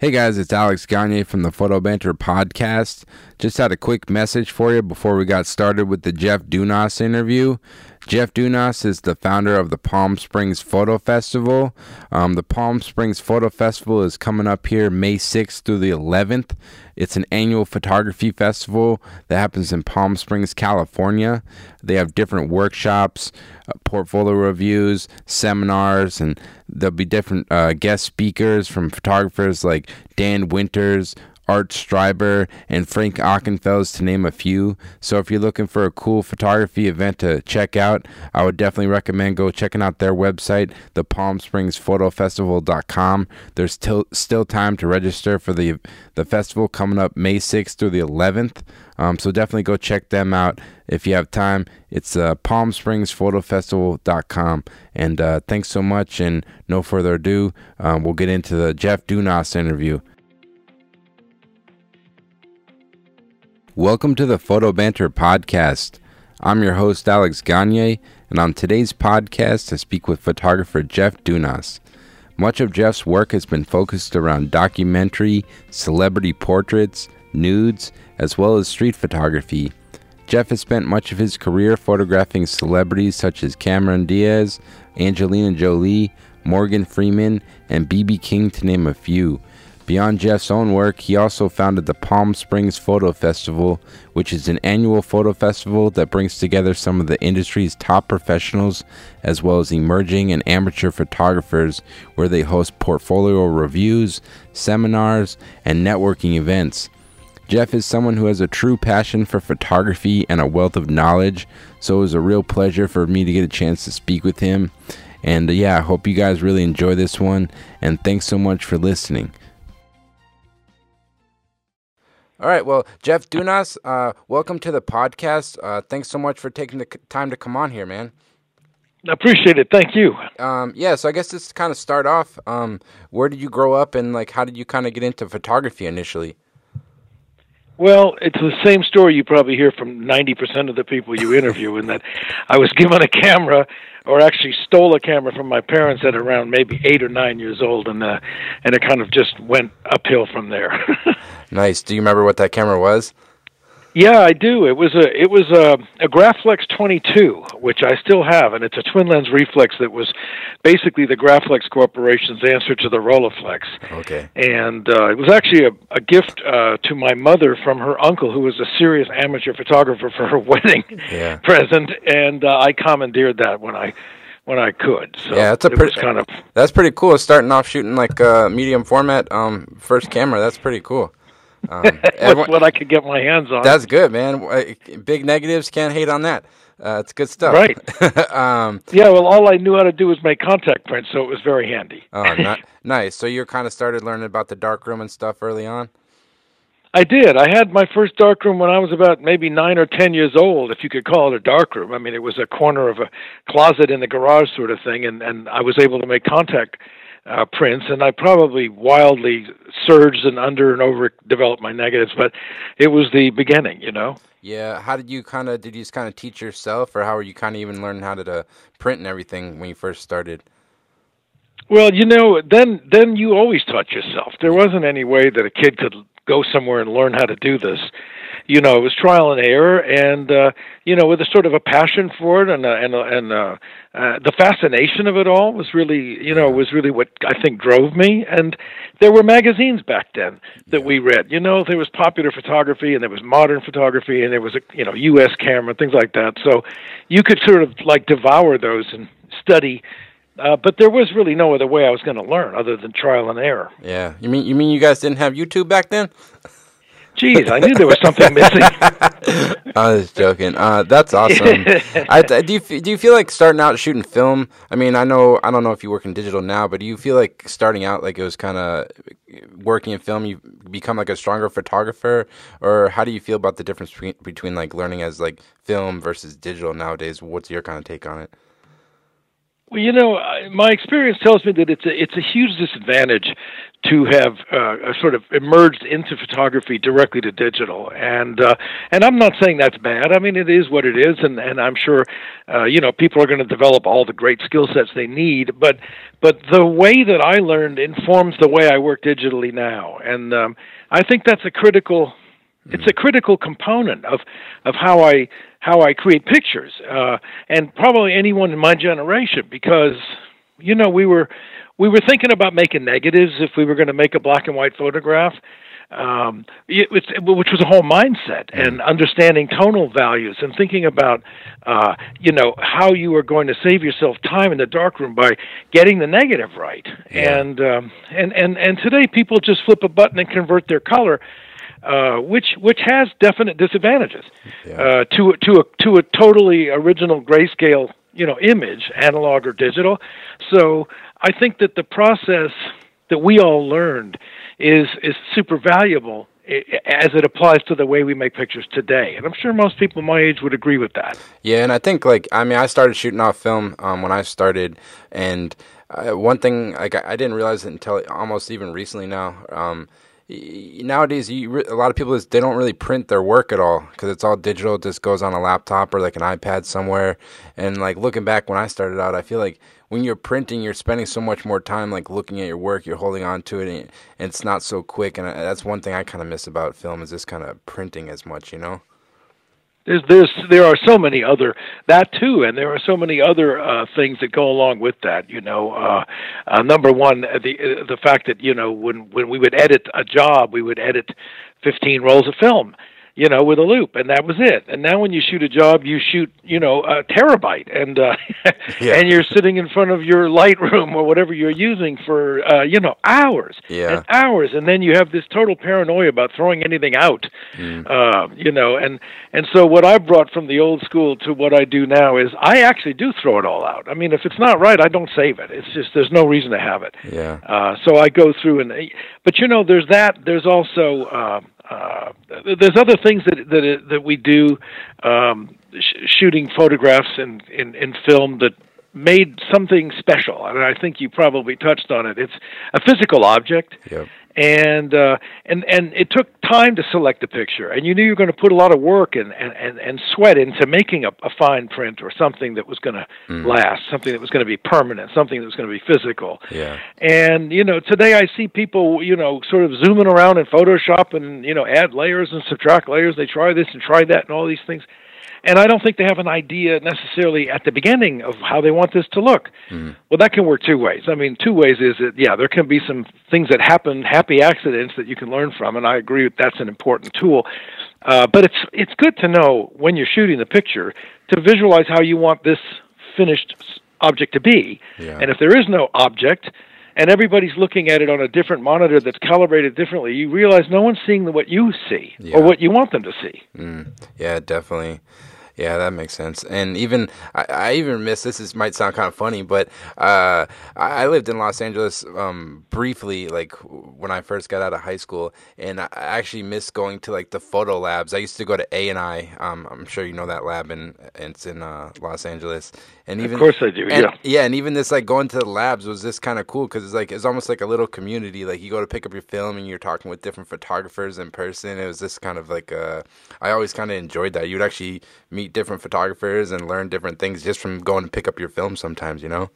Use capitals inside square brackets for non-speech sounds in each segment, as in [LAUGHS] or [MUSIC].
Hey guys, it's Alex Gagne from the Photo Banter podcast. Just had a quick message for you before we got started with the Jeff Dunas interview. Jeff Dunas is the founder of the Palm Springs Photo Festival. Um, the Palm Springs Photo Festival is coming up here May 6th through the 11th. It's an annual photography festival that happens in Palm Springs, California. They have different workshops, uh, portfolio reviews, seminars, and there'll be different uh, guest speakers from photographers like Dan Winters, Art Streiber, and Frank Ockenfels, to name a few. So if you're looking for a cool photography event to check out, I would definitely recommend go checking out their website, the Palm Springs Photo Festival.com. There's still still time to register for the the festival coming up May 6th through the 11th. Um, so definitely go check them out if you have time. It's uh, Palm Springs Photo Festival.com. And uh, thanks so much. And no further ado, um, we'll get into the Jeff Dunas interview. Welcome to the Photo Banter podcast. I'm your host, Alex Gagne, and on today's podcast, I speak with photographer Jeff Dunas. Much of Jeff's work has been focused around documentary, celebrity portraits, nudes, as well as street photography. Jeff has spent much of his career photographing celebrities such as Cameron Diaz, Angelina Jolie, Morgan Freeman, and B.B. King, to name a few. Beyond Jeff's own work, he also founded the Palm Springs Photo Festival, which is an annual photo festival that brings together some of the industry's top professionals as well as emerging and amateur photographers, where they host portfolio reviews, seminars, and networking events. Jeff is someone who has a true passion for photography and a wealth of knowledge, so it was a real pleasure for me to get a chance to speak with him. And uh, yeah, I hope you guys really enjoy this one, and thanks so much for listening. All right. Well, Jeff Dunas, uh, welcome to the podcast. Uh, thanks so much for taking the time to come on here, man. I appreciate it. Thank you. Um, yeah. So I guess just to kind of start off. Um, where did you grow up, and like, how did you kind of get into photography initially? Well, it's the same story you probably hear from 90% of the people you interview, in that I was given a camera, or actually stole a camera from my parents at around maybe eight or nine years old, and uh, and it kind of just went uphill from there. [LAUGHS] nice. Do you remember what that camera was? Yeah, I do. It was a it was a, a Graflex 22, which I still have, and it's a twin lens reflex that was basically the Graflex Corporation's answer to the Rolleiflex. Okay. And uh, it was actually a, a gift uh, to my mother from her uncle, who was a serious amateur photographer for her [LAUGHS] wedding yeah. present, and uh, I commandeered that when I when I could. So yeah, that's a pretty kind of that's pretty cool. Starting off shooting like uh, medium format um, first camera, that's pretty cool. Um, [LAUGHS] everyone, what I could get my hands on. That's good, man. Big negatives can't hate on that. Uh, it's good stuff. Right. [LAUGHS] um, yeah. Well, all I knew how to do was make contact prints, so it was very handy. oh, [LAUGHS] nice. So you kind of started learning about the darkroom and stuff early on. I did. I had my first darkroom when I was about maybe nine or ten years old, if you could call it a darkroom. I mean, it was a corner of a closet in the garage, sort of thing, and and I was able to make contact uh, prints, and I probably wildly surged and under and over developed my negatives, but it was the beginning, you know. Yeah. How did you kind of did you just kind of teach yourself, or how were you kind of even learning how to, to print and everything when you first started? Well, you know, then then you always taught yourself. There wasn't any way that a kid could go somewhere and learn how to do this you know, it was trial and error, and uh, you know, with a sort of a passion for it, and uh, and uh, and uh, uh, the fascination of it all was really, you know, was really what I think drove me. And there were magazines back then that we read. You know, there was popular photography, and there was modern photography, and there was a you know U.S. camera, things like that. So you could sort of like devour those and study. Uh, but there was really no other way I was going to learn other than trial and error. Yeah, you mean you mean you guys didn't have YouTube back then? [LAUGHS] Jeez, I knew there was something missing. [LAUGHS] I was joking. Uh, that's awesome. [LAUGHS] I, do you do you feel like starting out shooting film? I mean, I know I don't know if you work in digital now, but do you feel like starting out like it was kind of working in film? You become like a stronger photographer, or how do you feel about the difference between, between like learning as like film versus digital nowadays? What's your kind of take on it? Well, you know, my experience tells me that it's a it's a huge disadvantage to have uh, sort of emerged into photography directly to digital, and uh, and I'm not saying that's bad. I mean, it is what it is, and and I'm sure, uh, you know, people are going to develop all the great skill sets they need. But but the way that I learned informs the way I work digitally now, and um, I think that's a critical it's a critical component of of how I how I create pictures, uh, and probably anyone in my generation, because you know we were we were thinking about making negatives if we were going to make a black and white photograph, um, it, which was a whole mindset and understanding tonal values and thinking about uh, you know how you are going to save yourself time in the darkroom by getting the negative right. Yeah. And um, and and and today people just flip a button and convert their color uh, which which has definite disadvantages yeah. uh, to to a to a totally original grayscale you know image, analog or digital. So I think that the process that we all learned is is super valuable as it applies to the way we make pictures today. And I'm sure most people my age would agree with that. Yeah, and I think like I mean I started shooting off film um, when I started, and uh, one thing like I, I, didn't realize it until almost even recently now. Um, nowadays you a lot of people they don't really print their work at all because it's all digital it just goes on a laptop or like an ipad somewhere. And like looking back when i started out i feel like when you're printing you're spending so much more time like looking at your work you're holding on to it and it's not so quick. And uh, that's one thing i kind of miss about film is this kind of printing as much you know there's there's there are so many other that too, and there are so many other uh, things that go along with that. You know, uh, uh, number one, uh, the uh, the fact that you know when when we would edit a job, we would edit 15 rolls of film you know, with a loop, and that was it. And now, when you shoot a job, you shoot, you know, a terabyte, and uh, [LAUGHS] yeah. and you're sitting in front of your Lightroom or whatever you're using for, uh, you know, hours yeah. and hours, and then you have this total paranoia about throwing anything out, mm. uh, you know, and and so what I brought from the old school to what I do now is I actually do throw it all out. I mean, if it's not right, I don't save it. It's just there's no reason to have it. Yeah. Uh, so I go through and, but you know, there's that. There's also. Uh, uh, there's other things that that that we do, um, sh- shooting photographs in, in in film that made something special. and I think you probably touched on it. It's a physical object. And uh, and and it took time to select a picture, and you knew you were going to put a lot of work and and and, and sweat into making a, a fine print or something that was going to mm. last, something that was going to be permanent, something that was going to be physical. Yeah. And you know, today I see people, you know, sort of zooming around in Photoshop and you know add layers and subtract layers. They try this and try that and all these things and I don't think they have an idea necessarily at the beginning of how they want this to look. Mm. Well, that can work two ways. I mean, two ways is that yeah, there can be some things that happen, happy accidents that you can learn from, and I agree that that's an important tool. Uh, but it's it's good to know when you're shooting the picture to visualize how you want this finished object to be. Yeah. And if there is no object, and everybody's looking at it on a different monitor that's calibrated differently, you realize no one's seeing what you see yeah. or what you want them to see. Mm. Yeah, definitely. Yeah, that makes sense. And even I, I even miss this. Is might sound kind of funny, but uh, I, lived in Los Angeles um, briefly, like when I first got out of high school, and I actually missed going to like the photo labs. I used to go to A and I. Um, I'm sure you know that lab, and it's in uh, Los Angeles. And even of course I do. And, yeah, yeah, and even this like going to the labs was this kind of cool because it's like it's almost like a little community. Like you go to pick up your film and you're talking with different photographers in person. It was this kind of like uh, I always kind of enjoyed that. You'd actually meet different photographers and learn different things just from going to pick up your film. Sometimes, you know.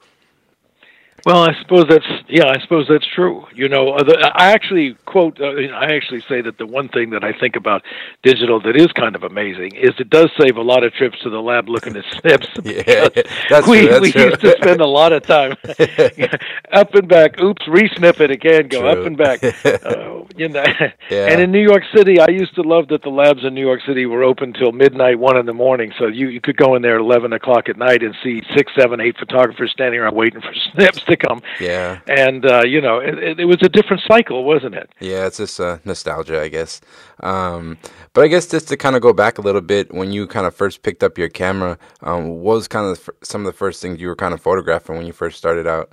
Well, I suppose that's yeah. I suppose that's true. You know, uh, the, I actually quote. Uh, I actually say that the one thing that I think about digital that is kind of amazing is it does save a lot of trips to the lab looking at snips. [LAUGHS] yeah, that's [LAUGHS] we true, that's we true. used to spend a lot of time [LAUGHS] up and back. Oops, re-snip it again. Go true. up and back. Uh, you know, [LAUGHS] yeah. and in New York City, I used to love that the labs in New York City were open till midnight, one in the morning. So you you could go in there at eleven o'clock at night and see six, seven, eight photographers standing around waiting for [LAUGHS] snips to come. Yeah. And uh, you know, it, it, was a different cycle, wasn't it? Yeah, it's just uh, nostalgia, I guess. Um, but I guess just to kind of go back a little bit, when you kind of first picked up your camera, um, what was kind of some of the first things you were kind of photographing when you first started out?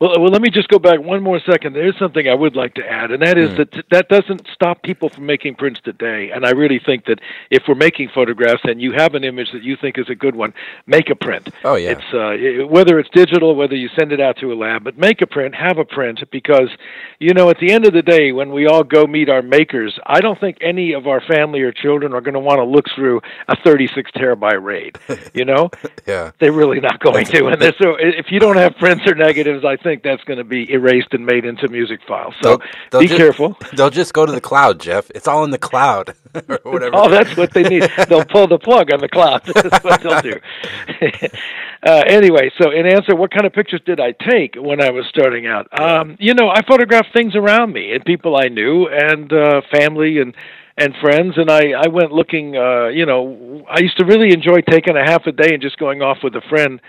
Well, well, let me just go back one more second. There's something I would like to add, and that is mm. that that doesn't stop people from making prints today. And I really think that if we're making photographs and you have an image that you think is a good one, make a print. Oh yeah. It's uh, whether it's digital, whether you send it out to a lab, but make a print, have a print, because you know at the end of the day, when we all go meet our makers, I don't think any of our family or children are going to want to look through a 36 terabyte RAID. You know? [LAUGHS] yeah. They're really not going to. And so if you don't have prints or negatives, I think think that's going to be erased and made into music files. So they'll, they'll be just, careful. They'll just go to the cloud, Jeff. It's all in the cloud [LAUGHS] or whatever. oh, that's what they need. they'll pull the plug on the cloud. [LAUGHS] that's what they'll do. [LAUGHS] uh, anyway, so in answer, what kind of pictures did I take when I was starting out? Um, you know, I photographed things around me and people I knew and uh, family and and friends and I I went looking uh you know I used to really enjoy taking a half a day and just going off with a friend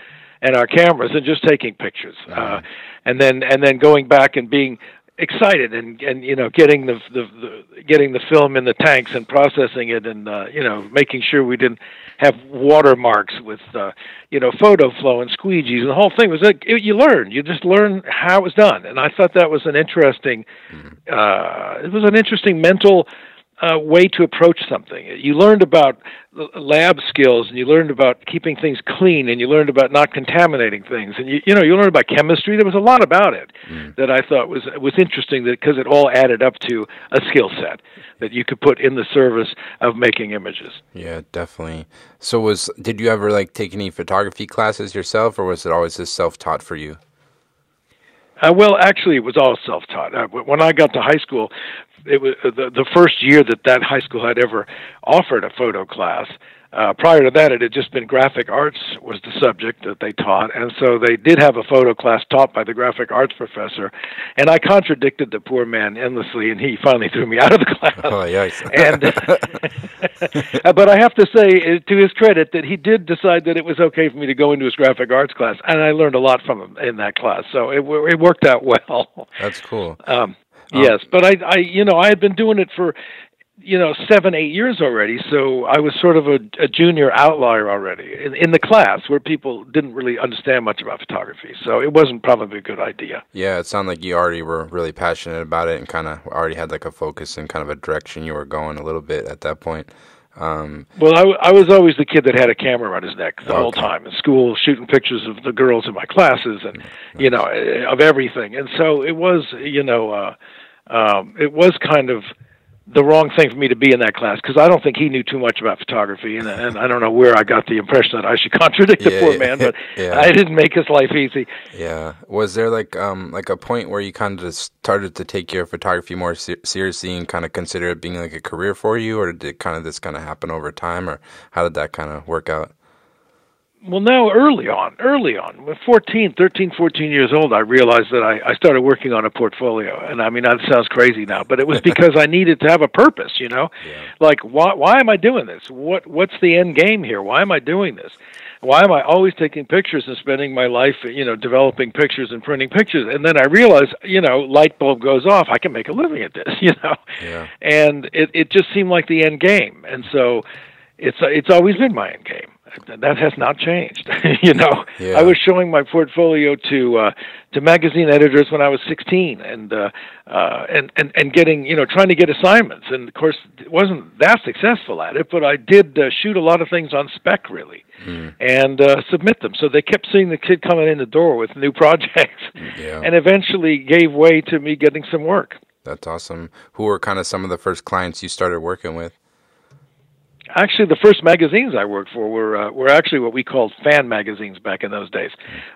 and our cameras and just taking pictures. Uh, uh-huh. And then and then going back and being excited and and you know getting the, the the getting the film in the tanks and processing it and uh, you know making sure we didn't have watermarks with uh, you know photo flow and squeegees and the whole thing was like it, you learn you just learn how it was done and I thought that was an interesting mm-hmm. uh, it was an interesting mental uh, way to approach something. You learned about lab skills, and you learned about keeping things clean, and you learned about not contaminating things, and you you know you learned about chemistry. There was a lot about it mm. that I thought was was interesting because it all added up to a skill set that you could put in the service of making images. Yeah, definitely. So was did you ever like take any photography classes yourself, or was it always just self taught for you? Uh, well, actually, it was all self-taught. Uh, when I got to high school, it was uh, the, the first year that that high school had ever offered a photo class. Uh, prior to that, it had just been graphic arts was the subject that they taught, and so they did have a photo class taught by the graphic arts professor. And I contradicted the poor man endlessly, and he finally threw me [LAUGHS] out of the class. Oh, yes. [LAUGHS] and [LAUGHS] but I have to say, uh, to his credit, that he did decide that it was okay for me to go into his graphic arts class, and I learned a lot from him in that class. So it it worked out well. That's cool. Um, um, yes, but I, I, you know, I had been doing it for, you know, seven, eight years already. So I was sort of a, a junior outlier already in, in the class where people didn't really understand much about photography. So it wasn't probably a good idea. Yeah, it sounded like you already were really passionate about it and kind of already had like a focus and kind of a direction you were going a little bit at that point. Um, well, I, I was always the kid that had a camera around his neck the okay. whole time in school, shooting pictures of the girls in my classes and nice. you know of everything. And so it was, you know, uh, um, it was kind of the wrong thing for me to be in that class because I don't think he knew too much about photography, and, and I don't know where I got the impression that I should [LAUGHS] contradict the poor man, but [LAUGHS] yeah. I didn't make his life easy. Yeah, was there like um like a point where you kind of started to take your photography more ser- seriously and kind of consider it being like a career for you, or did kind of this kind of happen over time, or how did that kind of work out? Well now early on early on with 14 13 14 years old i realized that I, I started working on a portfolio. And i mean that sounds crazy now but it was [LAUGHS] because i needed to have a purpose you know? Yeah. like why why am i doing this? What what's the end game here? Why am i doing this? Why am i always taking pictures and spending my life you know developing pictures and printing pictures? And then i realized you know light bulb goes off. I can make a living at this [LAUGHS] you know? Yeah. and it it just seemed like the end game. And so it's it's always been my end game that has not changed. [LAUGHS] you know, yeah. I was showing my portfolio to uh, to magazine editors when I was 16, and uh, uh, and and and getting you know trying to get assignments, and of course wasn't that successful at it, but I did uh, shoot a lot of things on spec really, mm. and uh, submit them. So they kept seeing the kid coming in the door with new [LAUGHS] projects, yeah. and eventually gave way to me getting some work. That's awesome. Who were kind of some of the first clients you started working with? Actually the first magazines I worked for were uh, were actually what we called fan magazines back in those days,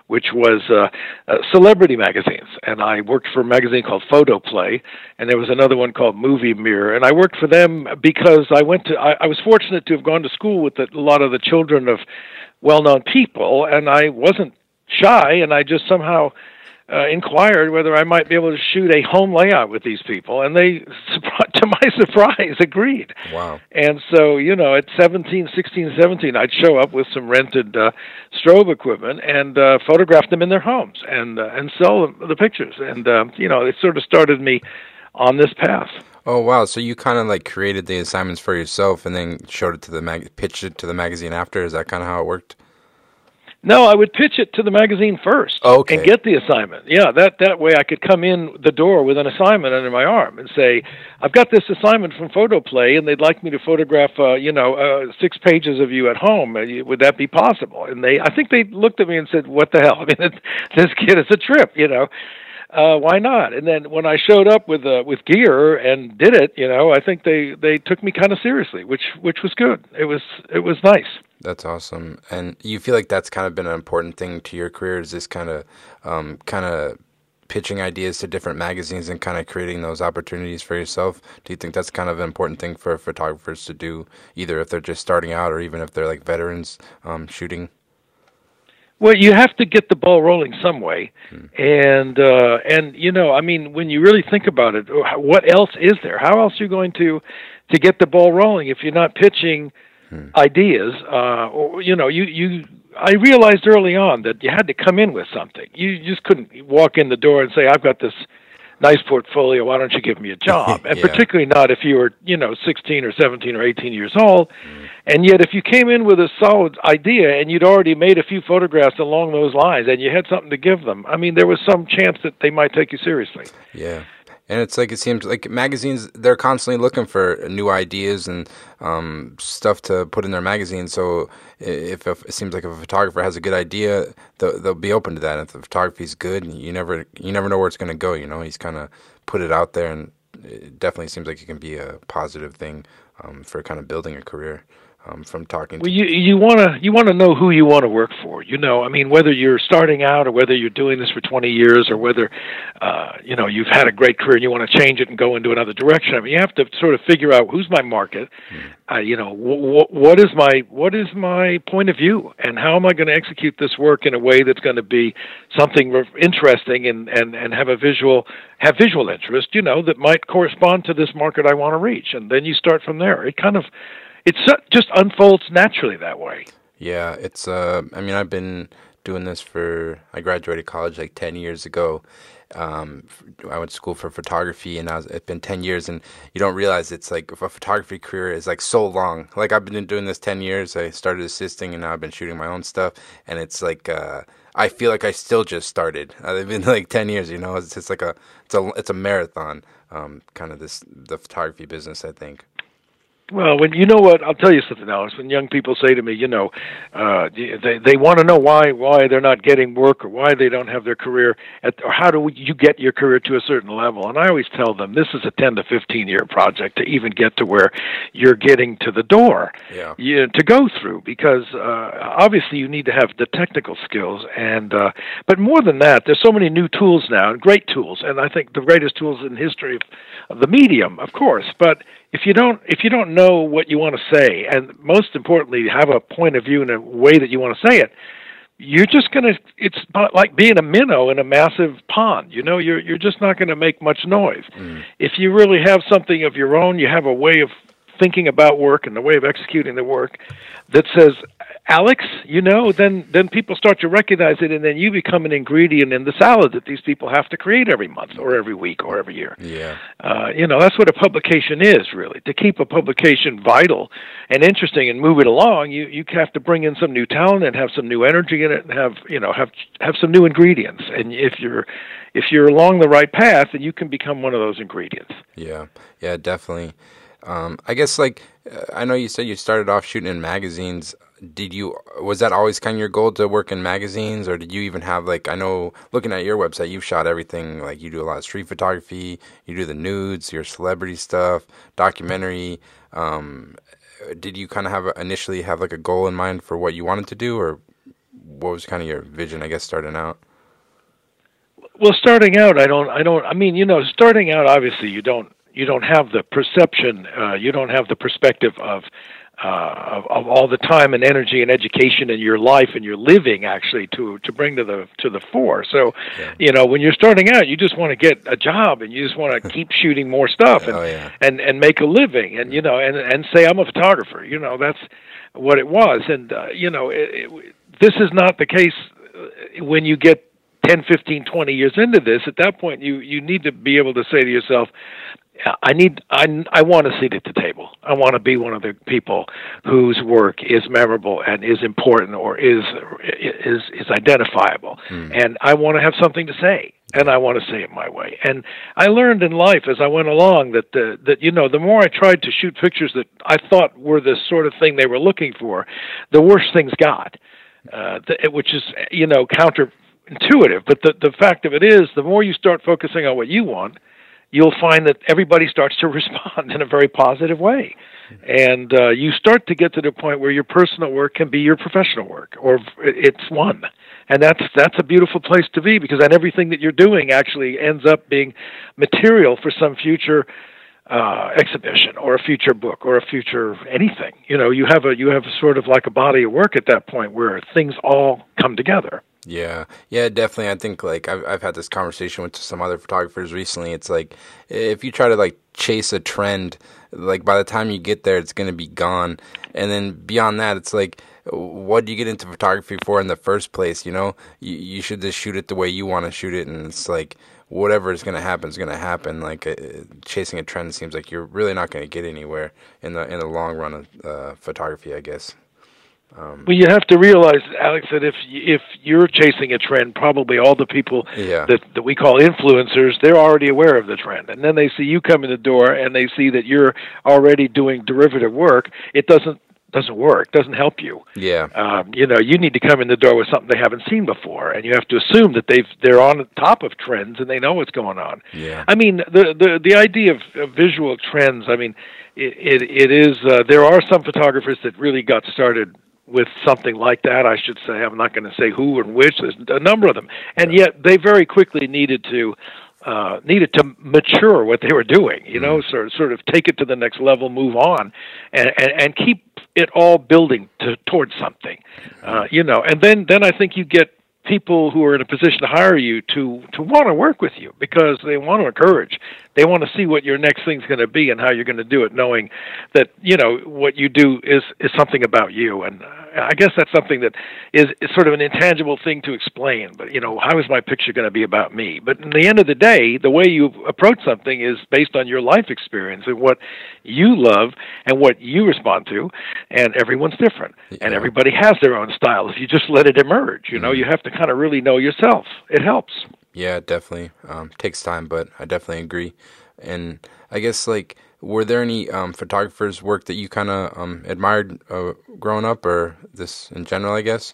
which was uh, uh, celebrity magazines. And I worked for a magazine called Photoplay, and there was another one called Movie Mirror. And I worked for them because I went to I, I was fortunate to have gone to school with a lot of the children of well-known people, and I wasn't shy, and I just somehow uh, inquired whether I might be able to shoot a home layout with these people, and they, [LAUGHS] to my [LAUGHS] surprise, agreed. Wow! And so, you know, at 17, 16, 17, I'd show up with some rented uh, strobe equipment and uh, photograph them in their homes and uh, and sell them the pictures. And uh, you know, it sort of started me on this path. Oh wow! So you kind of like created the assignments for yourself, and then showed it to the mag, pitched it to the magazine after. Is that kind of how it worked? No, I would pitch it to the magazine first okay. and get the assignment. Yeah, that that way I could come in the door with an assignment under my arm and say, "I've got this assignment from Photoplay, and they'd like me to photograph, uh, you know, uh, six pages of you at home. Uh, would that be possible?" And they, I think they looked at me and said, "What the hell? [LAUGHS] I mean, this kid is a trip, you know." uh, why not? And then when I showed up with uh, with gear and did it, you know, I think they they took me kind of seriously, which which was good. It was it was nice. That's awesome. And you feel like that's kind of been an important thing to your career? Is this kind of um, kind of pitching ideas to different magazines and kind of creating those opportunities for yourself? Do you think that's kind of an important thing for photographers to do, either if they're just starting out or even if they're like veterans um, shooting? Well, you have to get the ball rolling some way, hmm. and uh, and you know, I mean, when you really think about it, what else is there? How else are you going to to get the ball rolling if you're not pitching hmm. ideas? Uh, or you know, you you. I realized early on that you had to come in with something. You just couldn't walk in the door and say, "I've got this." nice portfolio. Why don't you give me a job? [LAUGHS] And yeah. particularly not if you were, you know, 16 or 17 or 18 years old. Mm. And yet, if you came in with a solid idea and you'd already made a few photographs along those lines and you had something to give them, I mean, there was some chance that they might take you seriously. Yeah and it's like it seems like magazines they're constantly looking for new ideas and um, stuff to put in their magazine. So if, it seems like if a photographer has a good idea, they'll, they'll be open to that. If the photography is good, you never you never know where it's going to go. You know, he's kind of put it out there, and it definitely seems like it can be a positive thing um, for kind of building a career um, from talking. Well, you you want to you want to know who you want to work for. You know, I mean, whether you're starting out or whether you're doing this for 20 years or whether uh, you know you've had a great career and you want to change it and go into another direction. I mean, you have to sort of figure out who's my market. Mm. Uh, you know, w- what is my what is my point of view, and how am I going to execute this work in a way that's going to be something interesting and and and have a visual have visual interest. You know, that might correspond to this market I want to reach, and then you start from there. It kind of it just unfolds naturally that way. Yeah, it's. Uh, I mean, I've been doing this for. I graduated college like ten years ago. Um, I went to school for photography, and I was, it's been ten years, and you don't realize it's like a photography career is like so long. Like I've been doing this ten years. I started assisting, and now I've been shooting my own stuff, and it's like. Uh, I feel like I still just started. [LAUGHS] I've been like ten years, you know. It's just like a, it's a, it's a marathon. Um, kind of this the photography business. I think. Well, when you know what, I'll tell you something, Alex. When young people say to me, you know, uh, they they want to know why why they're not getting work or why they don't have their career, at, or how do you get your career to a certain level? And I always tell them this is a ten to fifteen year project to even get to where you're getting to the door, yeah. you, to go through. Because uh, obviously you need to have the technical skills, and uh, but more than that, there's so many new tools now, and great tools, and I think the greatest tools in history of, of the medium, of course, but if you don't if you don't know what you want to say and most importantly have a point of view in a way that you want to say it you're just going to it's not like being a minnow in a massive pond you know you're you're just not going to make much noise mm. if you really have something of your own you have a way of thinking about work and the way of executing the work that says Alex, you know, then then people start to recognize it, and then you become an ingredient in the salad that these people have to create every month, or every week, or every year. Yeah, uh, you know, that's what a publication is really. To keep a publication vital and interesting and move it along, you you have to bring in some new talent and have some new energy in it, and have you know have have some new ingredients. And if you're if you're along the right path, then you can become one of those ingredients. Yeah, yeah, definitely. Um, I guess like uh, I know you said you started off shooting in magazines did you was that always kind of your goal to work in magazines or did you even have like i know looking at your website you've shot everything like you do a lot of street photography you do the nudes your celebrity stuff documentary um, did you kind of have initially have like a goal in mind for what you wanted to do or what was kind of your vision i guess starting out? Well starting out i don't i don't i mean you know starting out obviously you don't you don't have the perception uh, you don't have the perspective of uh, of, of all the time and energy and education in your life and your living actually to to bring to the to the fore. So, yeah. you know, when you're starting out, you just want to get a job and you just want to [LAUGHS] keep shooting more stuff and oh, yeah. and and make a living and you know and and say I'm a photographer. You know, that's what it was. And uh, you know, it, it, this is not the case uh, when you get 10, 15, 20 years into this. At that point, you you need to be able to say to yourself I need I I want a seat at the table. I want to be one of the people whose work is memorable and is important or is is is identifiable. Mm. And I want to have something to say and I want to say it my way. And I learned in life as I went along that the that you know the more I tried to shoot pictures that I thought were the sort of thing they were looking for, the worse things got. Uh, the, which is you know counterintuitive, but the the fact of it is, the more you start focusing on what you want, you'll find that everybody starts to [LAUGHS] respond in a very positive way. And uh, you start to get to the point where your personal work can be your professional work, or it's one. And that's that's a beautiful place to be because then everything that you're doing actually ends up being material for some future uh, exhibition or a future book or a future anything. You know, you have a you have sort of like a body of work at that point where things all come together. Yeah, yeah, definitely. I think like I've I've had this conversation with some other photographers recently. It's like if you try to like chase a trend, like by the time you get there, it's going to be gone. And then beyond that, it's like, what do you get into photography for in the first place? You know, you, you should just shoot it the way you want to shoot it, and it's like whatever is going to happen is going to happen. Like uh, chasing a trend seems like you're really not going to get anywhere in the in the long run of uh, photography, I guess. Um, well, you have to realize, Alex, that if if you're chasing a trend, probably all the people yeah. that that we call influencers, they're already aware of the trend, and then they see you come in the door and they see that you're already doing derivative work. It doesn't doesn't work, doesn't help you. Yeah. Um, you know, you need to come in the door with something they haven't seen before, and you have to assume that they've they're on top of trends and they know what's going on. Yeah. I mean, the the the idea of, of visual trends. I mean, it it, it is. Uh, there are some photographers that really got started with something like that. I should say I'm not going to say who and which. There's a number of them, and yet they very quickly needed to uh, needed to mature what they were doing. You know, mm. sort of, sort of take it to the next level, move on, and and, and keep it all building to, towards something. Uh, you know, and then then I think you get people who are in a position to hire you to to want to work with you because they want to encourage they want to see what your next thing's going to be and how you're going to do it knowing that you know what you do is is something about you. And i guess that's something that is, is sort of an intangible thing to explain but you know how is my picture going to be about me? But in the end of the day the way you approach something is based on your life experience and what you love and what you respond to and everyone's different. Yeah. and everybody has their own style if you just let it emerge you know? Mm-hmm. you have to kind of really know yourself. It helps yeah, definitely. Um, takes time, but I definitely agree. And I guess like, were there any um, photographers' work that you kind of um, admired uh, growing up, or this in general? I guess.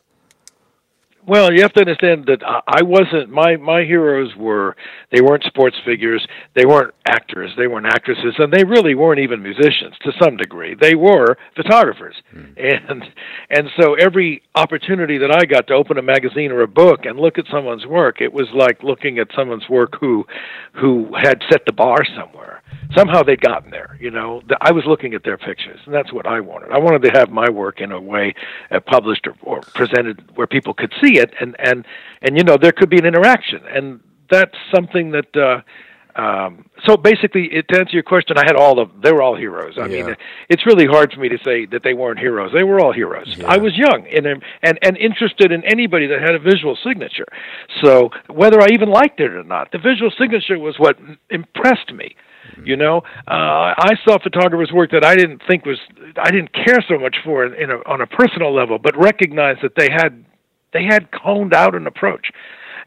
Well, you have to understand that I wasn't my my heroes were they weren't sports figures, they weren't actors, they weren't actresses, and they really weren't even musicians to some degree. They were photographers, mm. and and so every opportunity that I got to open a magazine or a book and look at someone's work, it was like looking at someone's work who who had set the bar somewhere somehow they'd gotten there. You know, I was looking at their pictures, and that's what I wanted. I wanted to have my work in a way uh, published or, or presented where people could see it, and and and you know there could be an interaction, and that's something that. uh um, so basically, it, to answer your question, I had all of they were all heroes. I yeah. mean, it's really hard for me to say that they weren't heroes. They were all heroes. Yeah. I was young and and and interested in anybody that had a visual signature. So whether I even liked it or not, the visual signature was what impressed me. You know, uh, I saw photographers' work that I didn't think was I didn't care so much for in, in a, on a personal level, but recognized that they had they had coned out an approach,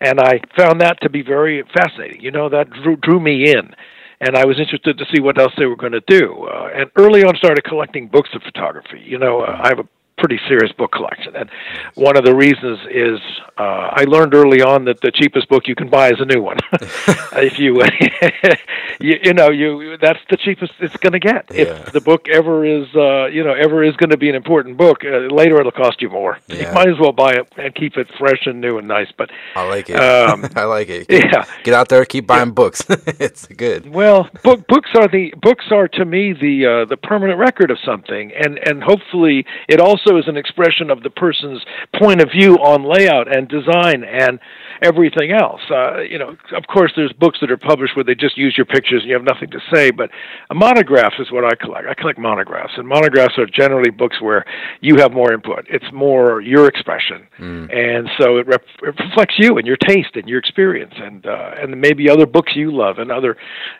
and I found that to be very fascinating. You know, that drew drew me in and I was interested to see what else they were going to do. Uh, and early on, started collecting books of photography. You know, uh, I have a pretty serious book collection. And one of the reasons is uh, I learned early on that the cheapest book you can buy is a new one. [LAUGHS] [LAUGHS] if you, [LAUGHS] you, you know, you that's the cheapest it's going to get. Yeah. If the book ever is, uh, you know, ever is going to be an important book, uh, later it'll cost you more. Yeah. You might as well buy it and keep it fresh and new and nice. But I like it. Um, I like it. Yeah, get out there, keep buying yeah. books. it's good. Well, book books are the books are to me the uh, the permanent record of something, and and hopefully it also also is an expression of the person's point of view on layout and design and everything else. Uh, you know, of course, there's books that are published where they just use your pictures and you have nothing to say. But a monograph is what I collect. I collect monographs, and monographs are generally books where you have more input. It's more your expression, mm. and so it, rep- it, reflects you and your taste and your experience, and uh, and maybe other books you love and other,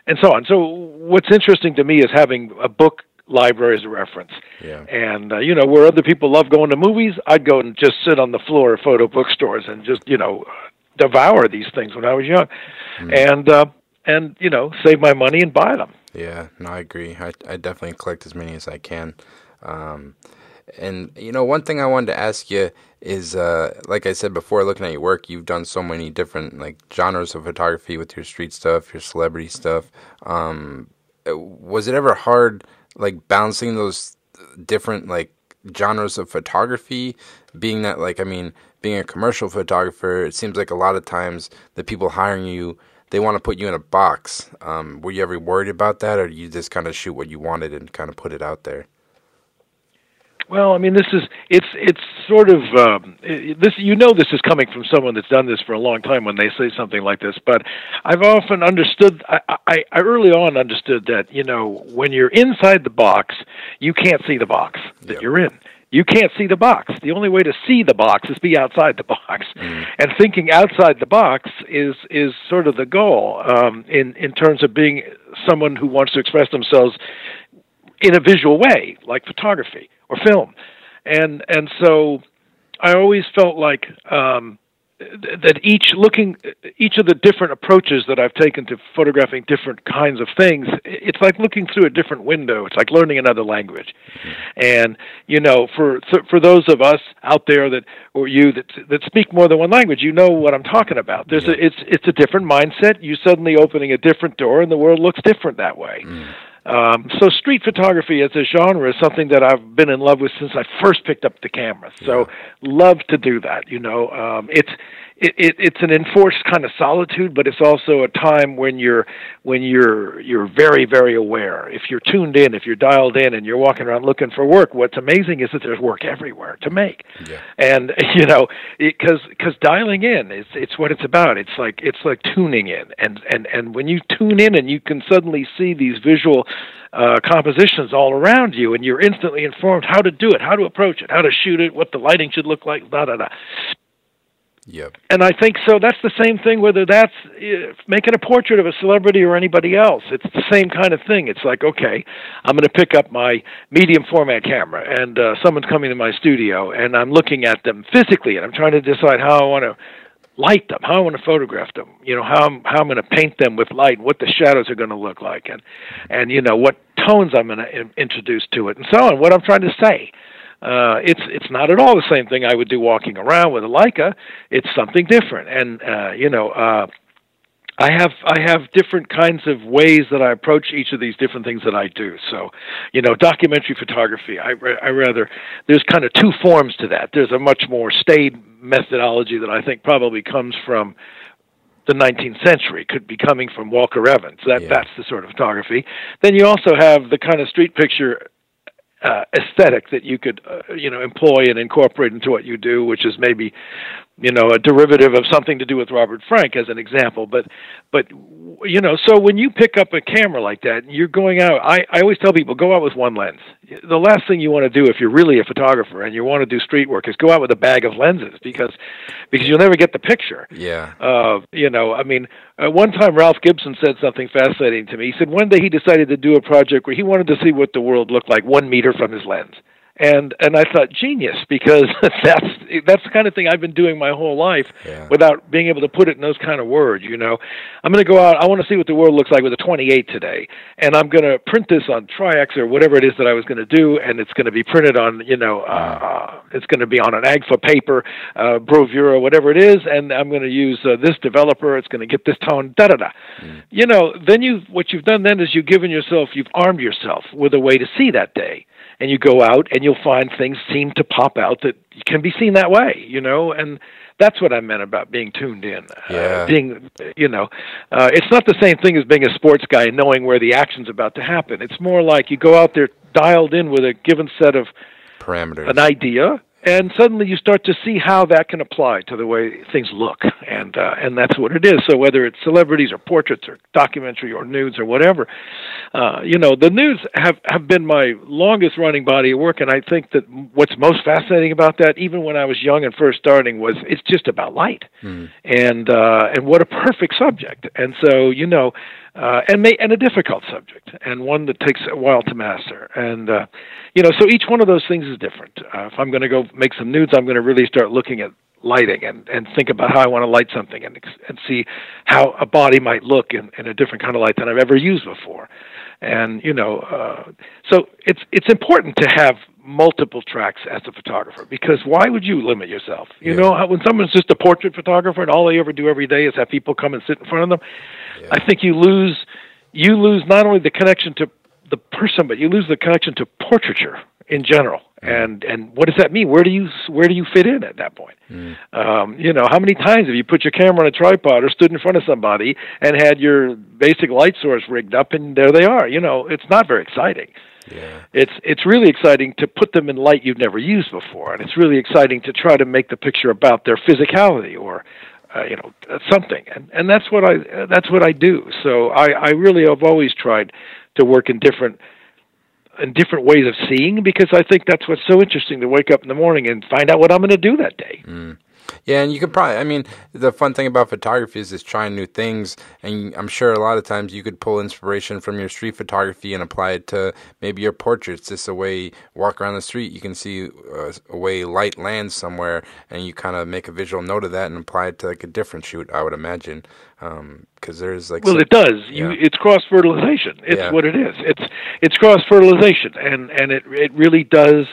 and so on. So what's interesting to me is having a book library as a reference. Yeah. And uh, you know, where other people love going to movies, I'd go and just sit on the floor of photo bookstores and just you know devour these things when I was young, mm. and uh, and you know save my money and buy them. Yeah, no, I agree. I I definitely collect as many as I can. Um, and you know, one thing I wanted to ask you is, uh, like I said before, looking at your work, you've done so many different like genres of photography with your street stuff, your celebrity stuff. Um, was it ever hard, like balancing those different like genres of photography? Being that, like, I mean, being a commercial photographer, it seems like a lot of times the people hiring you they want to put you in a box. Um, were you ever worried about that, or you just kind of shoot what you wanted and kind of put it out there? Well, I mean, this is it's it's sort of um, this. You know, this is coming from someone that's done this for a long time when they say something like this. But I've often understood. I, I, I early on understood that you know when you're inside the box, you can't see the box that yep. you're in you can't see the box. The only way to see the box is be outside the box, mm. and thinking outside the box is is sort of the goal um, in in terms of being someone who wants to express themselves in a visual way, like photography or film, and and so I always felt like. Um, that each looking each of the different approaches that I've taken to photographing different kinds of things it's like looking through a different window. It's like learning another language. And you know for for those of us out there that or you that that speak more than one language you know what I'm talking about. There's a it's it's a different mindset. You suddenly opening a different door and the world looks different that way. Mm. Um, so street photography as a genre is something that I've been in love with since I first picked up the camera. So love to do that. You know, um, it's it, it, it's an enforced kind of solitude, but it's also a time when you're when you're you're very very aware. If you're tuned in, if you're dialed in, and you're walking around looking for work, what's amazing is that there's work everywhere to make. Yeah. And [LAUGHS] you know, because because dialing in is it's what it's about. It's like it's like tuning in, and and and when you tune in and you can suddenly see these visual uh, compositions all around you, and you're instantly informed how to do it, how to approach it, how to shoot it, what the lighting should look like, da da da. Yep. And I think so. That's the same thing. Whether that's making a portrait of a celebrity or anybody else, it's the same kind of thing. It's like, okay, I'm going to pick up my medium format camera, and uh, someone's coming to my studio, and I'm looking at them physically, and I'm trying to decide how I want to light them, how I want to photograph them. You know, how I'm, how I'm going to paint them with light, what the shadows are going to look like, and and you know what tones I'm going to introduce to it, and so on. What I'm trying to say uh, it's it's not at all the same thing I would do walking around with a Leica. It's something different, and uh, you know. Uh, I have I have different kinds of ways that I approach each of these different things that I do. So, you know, documentary photography. I I rather there's kind of two forms to that. There's a much more staid methodology that I think probably comes from the 19th century. Could be coming from Walker Evans. That yeah. that's the sort of photography. Then you also have the kind of street picture uh, aesthetic that you could uh, you know employ and incorporate into what you do, which is maybe you know a derivative of something to do with Robert Frank as an example. But but you know, so when you pick up a camera like that, you're going out. I I always tell people go out with one lens. The last thing you want to do if you're really a photographer and you want to do street work is go out with a bag of lenses because because you'll never get the picture. Yeah. Uh, you know, I mean, uh, one time Ralph Gibson said something fascinating to me. He said one day he decided to do a project where he wanted to see what the world looked like one meter from his lens and and I thought genius because [LAUGHS] that's that's the kind of thing I've been doing my whole life yeah. without being able to put it in those kind of words. You know, I'm going to go out. I want to see what the world looks like with a 28 today, and I'm going to print this on Tri-X or whatever it is that I was going to do, and it's going to be printed on you know uh, uh, it's going to be on an Agfa paper, uh, Brovira, whatever it is, and I'm going to use uh, this developer. It's going to get this tone, da da da. Mm. You know, then you what you've done then is you've given yourself, you've armed yourself with a way to see that day and you go out and you'll find things seem to pop out that can be seen that way, you know, and that's what I meant about being tuned in. Uh, yeah. Uh, being, you know, uh, it's not the same thing as being a sports guy and knowing where the action's about to happen. It's more like you go out there dialed in with a given set of parameters, an idea, and suddenly you start to see how that can apply to the way things look. And uh, and that's what it is. So whether it's celebrities or portraits or documentary or nudes or whatever uh, you know the nudes have have been my longest running body of work. And i think that what's most fascinating about that even when i was young and first starting was it's just about light. Mm. and uh, and what a perfect subject. And so you know uh, and may, and a difficult subject, and one that takes a while to master. And uh, you know, so each one of those things is different. Uh, if I'm going to go make some nudes, I'm going to really start looking at lighting and and think about how I want to light something and and see how a body might look in, in a different kind of light than I've ever used before. And you know, uh, so it's it's important to have multiple tracks as a photographer because why would you limit yourself? You yeah. know, when someone's just a portrait photographer and all they ever do every day is have people come and sit in front of them, yeah. I think you lose you lose not only the connection to the person, but you lose the connection to portraiture in general. Mm. And and what does that mean? Where do you where do you fit in at that point? Mm. Um, you know, how many times have you put your camera on a tripod or stood in front of somebody and had your basic light source rigged up, and there they are? You know, it's not very exciting. Yeah. It's it's really exciting to put them in light you've never used before, and it's really exciting to try to make the picture about their physicality or uh, you know something, and and that's what I that's what I do. So I I really have always tried to work in different in different ways of seeing because I think that's what's so interesting to wake up in the morning and find out what I'm going to do that day. Mm. Yeah, and you could probably, I mean, the fun thing about photography is just trying new things. And I'm sure a lot of times you could pull inspiration from your street photography and apply it to maybe your portraits. Just a way walk around the street, you can see uh, a way light lands somewhere, and you kind of make a visual note of that and apply it to like a different shoot, I would imagine. Because um, there's like well, some, it does. Yeah. You, it's cross fertilization. It's yeah. what it is. It's it's cross fertilization, and and it it really does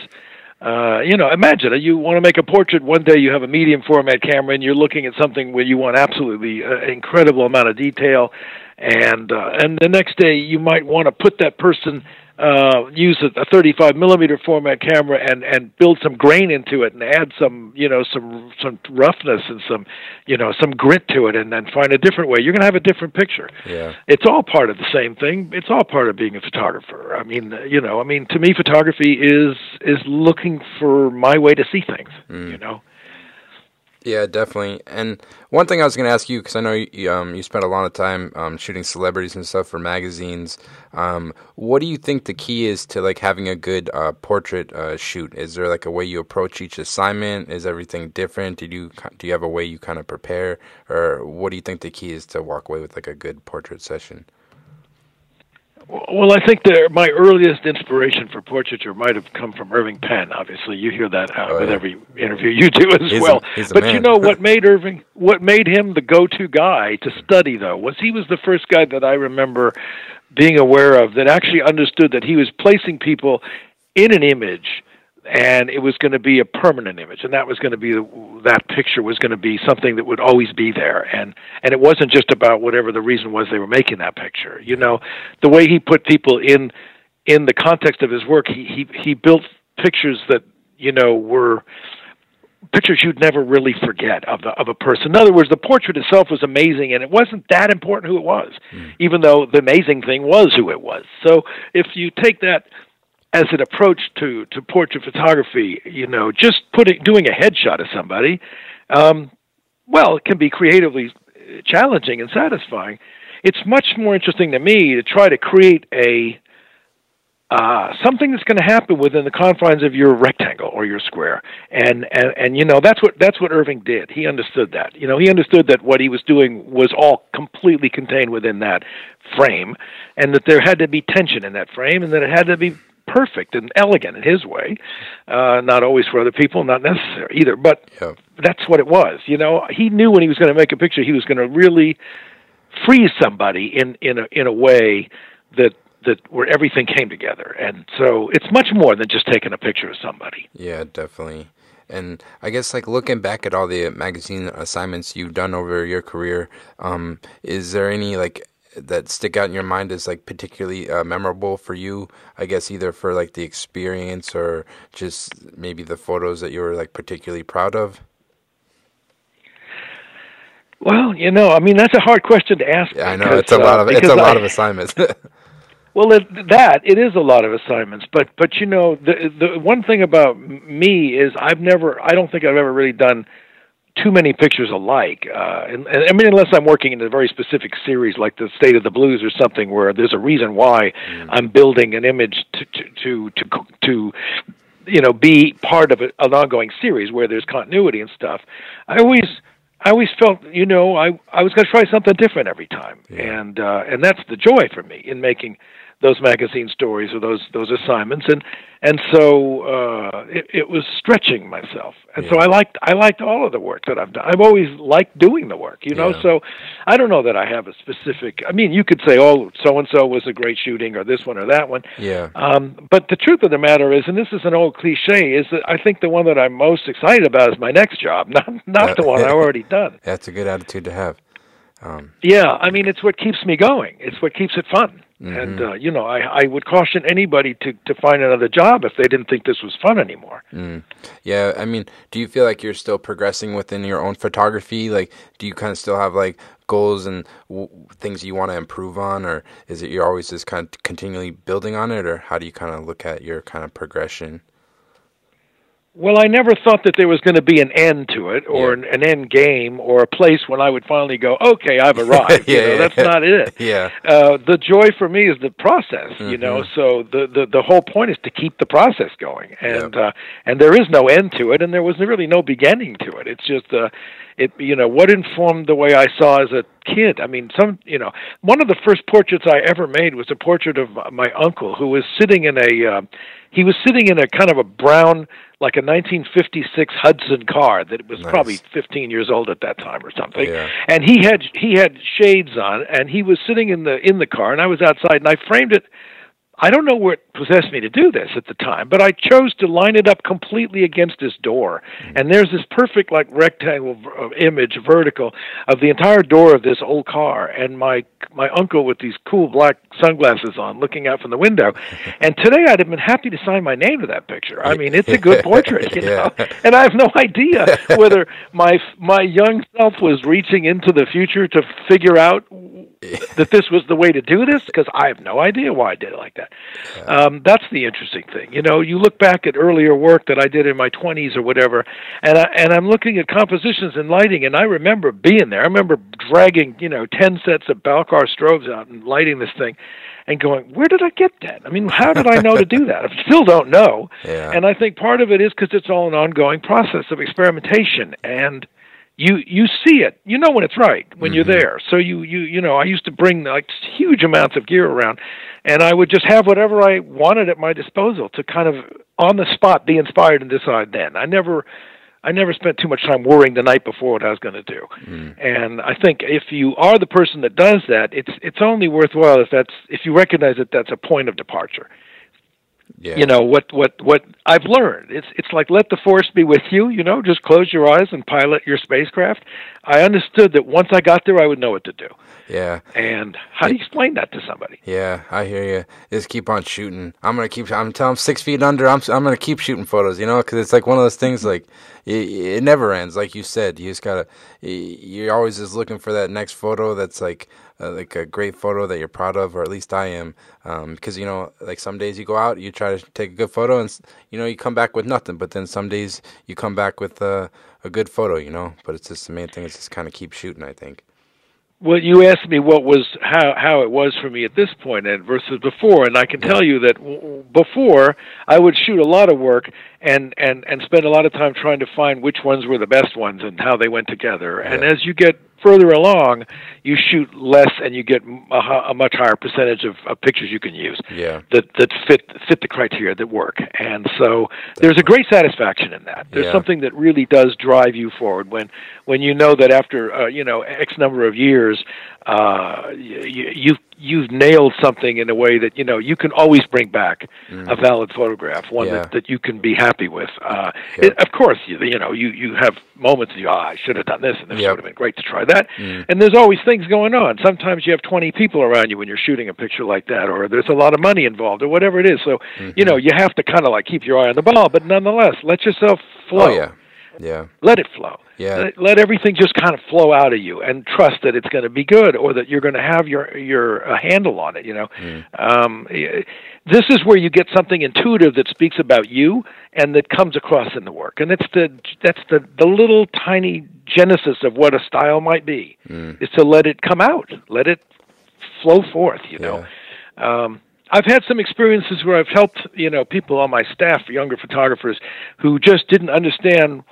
uh, you know, imagine. You want to make a portrait. One day you have a medium format camera, and you're looking at something where you want absolutely uh, incredible amount of detail, and uh, and the next day you might want to put that person uh, use a, a 35 millimeter format camera and and build some grain into it and add some you know some some roughness and some you know some grit to it and then find a different way. You're going to have a different picture. Yeah. It's all part of the same thing. It's all part of being a photographer. I mean you know i mean to me photography is is looking for my way to see things mm. you know yeah, definitely. And one thing I was going to ask you, because I know you, um, you spent a lot of time um, shooting celebrities and stuff for magazines. Um, what do you think the key is to like having a good uh, portrait uh, shoot? Is there like a way you approach each assignment? Is everything different? Do you do you have a way you kind of prepare, or what do you think the key is to walk away with like a good portrait session? Well, I think that my earliest inspiration for portraiture might have come from Irving Penn. Obviously, you hear that uh, oh, with yeah. every interview you do as he's well. A, but you know what [LAUGHS] made Irving, what made him the go-to guy to study, though, was he was the first guy that I remember being aware of that actually understood that he was placing people in an image and it was going to be a permanent image and that was going to be that picture was going to be something that would always be there and and it wasn't just about whatever the reason was they were making that picture you know the way he put people in in the context of his work he he he built pictures that you know were pictures you'd never really forget of the, of a person. In other words, the portrait itself was amazing, and it wasn't that important who it was, mm. even though the amazing thing was who it was. So if you take that as an approach to to portrait photography, you know, just putting doing a headshot of somebody, um, well, it can be creatively challenging and satisfying. It's much more interesting to me to try to create a uh, something that's going to happen within the confines of your rectangle or your square, and, and and you know that's what that's what Irving did. He understood that. You know, he understood that what he was doing was all completely contained within that frame, and that there had to be tension in that frame, and that it had to be perfect and elegant in his way. Uh, not always for other people, not necessary either, but yeah. that's what it was. You know, he knew when he was going to make a picture, he was going to really freeze somebody in in a in a way that that where everything came together. And so it's much more than just taking a picture of somebody. Yeah, definitely. And I guess like looking back at all the magazine assignments you've done over your career, um, is there any like that stick out in your mind as like particularly uh, memorable for you? I guess either for like the experience or just maybe the photos that you were like particularly proud of. Well, you know, I mean that's a hard question to ask. Yeah, I know it's a lot of it's a lot I, of assignments. [LAUGHS] Well, it, that it is a lot of assignments, but but you know the the one thing about me is I've never I don't think I've ever really done too many pictures alike. Uh, and, and I mean, unless I'm working in a very specific series like the State of the Blues or something, where there's a reason why mm. I'm building an image to to to to, to you know be part of a, an ongoing series where there's continuity and stuff. I always I always felt, you know, I I was going to try something different every time, yeah. and uh, and that's the joy for me in making those magazine stories or those those assignments and and so uh it, it was stretching myself and yeah. so i liked i liked all of the work that i've done i've always liked doing the work you know yeah. so i don't know that i have a specific i mean you could say oh so and so was a great shooting or this one or that one yeah um but the truth of the matter is and this is an old cliche is that i think the one that i'm most excited about is my next job [LAUGHS] not not that, the one i've already done [LAUGHS] that's a good attitude to have um, yeah, I mean, it's what keeps me going. It's what keeps it fun. Mm-hmm. And uh, you know, I, I would caution anybody to to find another job if they didn't think this was fun anymore. Mm. Yeah, I mean, do you feel like you're still progressing within your own photography? Like, do you kind of still have like goals and w- things you want to improve on, or is it you're always just kind of continually building on it, or how do you kind of look at your kind of progression? Well, I never thought that there was going to be an end to it, or yeah. an, an, end game, or a place when I would finally go, "Okay, I've [LAUGHS] arrived." yeah, you know, that's not it. [LAUGHS] Yeah. Uh, the joy for me is the process. Mm-hmm. You know, mm-hmm. so the, the the whole point is to keep the process going, and uh, and there is no end to it, and there was really no beginning to it. It's just uh, it you know what informed the way I saw as a kid. I mean, some you know, one of the first portraits I ever made was a portrait of my uncle who was sitting in a. Uh, he was sitting in a kind of a brown like a 1956 Hudson car that was nice. probably 15 years old at that time or something. Yeah. And he had he had shades on and he was sitting in the in the car and I was outside and I framed it I don't know what possessed me to do this at the time, but I chose to line it up completely against this door. Mm-hmm. And there's this perfect, like, rectangle image, vertical, of the entire door of this old car, and my my uncle with these cool black sunglasses on, looking out from the window. [LAUGHS] And today, I'd have been happy to sign my name to that picture. I mean, it's a good [LAUGHS] portrait, you know. And I have no idea whether my my young self was reaching into the future to figure out [LAUGHS] that this was the way to do this, because I have no idea why I did it like that that. Um, that's the interesting thing. You know, you look back at earlier work that I did in my 20s or whatever, and I, and I'm looking at compositions and lighting, and I remember being there. I remember dragging, you know, 10 sets of Balcar strobes out and lighting this thing and going, where did I get that? I mean, how did I know to do that? I still don't know. [LAUGHS] Yeah. And I think part of it is because it's all an ongoing process of experimentation and you you see it you know when it's right when mm-hmm. you're there so you you you know i used to bring like huge amounts of gear around and i would just have whatever i wanted at my disposal to kind of on the spot be inspired and decide then. I never i never spent too much time worrying the night before what i was going to do. Mm. and i think if you are the person that does that it's it's only worthwhile if that's if you recognize that that's a point of departure yeah. You know what what what I've learned. It's it's like let the force be with you. You know, just close your eyes and pilot your spacecraft. I understood that once I got there, I would know what to do. Yeah. And how do you explain that to somebody? Yeah, I hear you. Just keep on shooting. I'm gonna keep. I'm telling. I'm six feet under. I'm. I'm gonna keep shooting photos. You know, because it's like one of those things. Like it, it never ends. Like you said, you just gotta. You're always just looking for that next photo that's like uh, like a great photo that you're proud of, or at least I am. Um, because you know, like some days you go out, you try to take a good photo, and you know you come back with nothing. But then some days you come back with a, a good photo, you know. But it's just the main thing is just kind of keep shooting. I think. Well, you asked me what was how how it was for me at this point and versus before, and I can tell you that before I would shoot a lot of work and and and spend a lot of time trying to find which ones were the best ones and how they went together. Yeah. And as you get further along, you shoot less and you get a, a much higher percentage of, of, pictures you can use yeah. that that fit fit the criteria that work. And so there's a great satisfaction in that. There's yeah. something that really does drive you forward when when you know that after uh, you know X number of years, uh, you, you've you've nailed something in a way that you know you can always bring back mm. a valid photograph, one yeah. that, that you can be happy with. Uh, yeah. it, of course, you, you know you you have moments you oh, I should have done this and this yep. would have been great to try that. Mm. And there's always things going on. Sometimes you have 20 people around you when you're shooting a picture like that, or there's a lot of money involved, or whatever it is. So mm-hmm. you know you have to kind of like keep your eye on the ball, but nonetheless let yourself flow. Oh, yeah Yeah. Let it flow. Yeah. Let, let everything just kind of flow out of you, and trust that it's going to be good, or that you're going to have your your uh, handle on it. You know, Mm. um, this is where you get something intuitive that speaks about you and that comes across in the work, and it's the that's the the little tiny genesis of what a style might be. Mm. Is to let it come out, let it flow forth. You know. Um, I've had some experiences where I've helped, you know, people on my staff, younger photographers, who just didn't understand,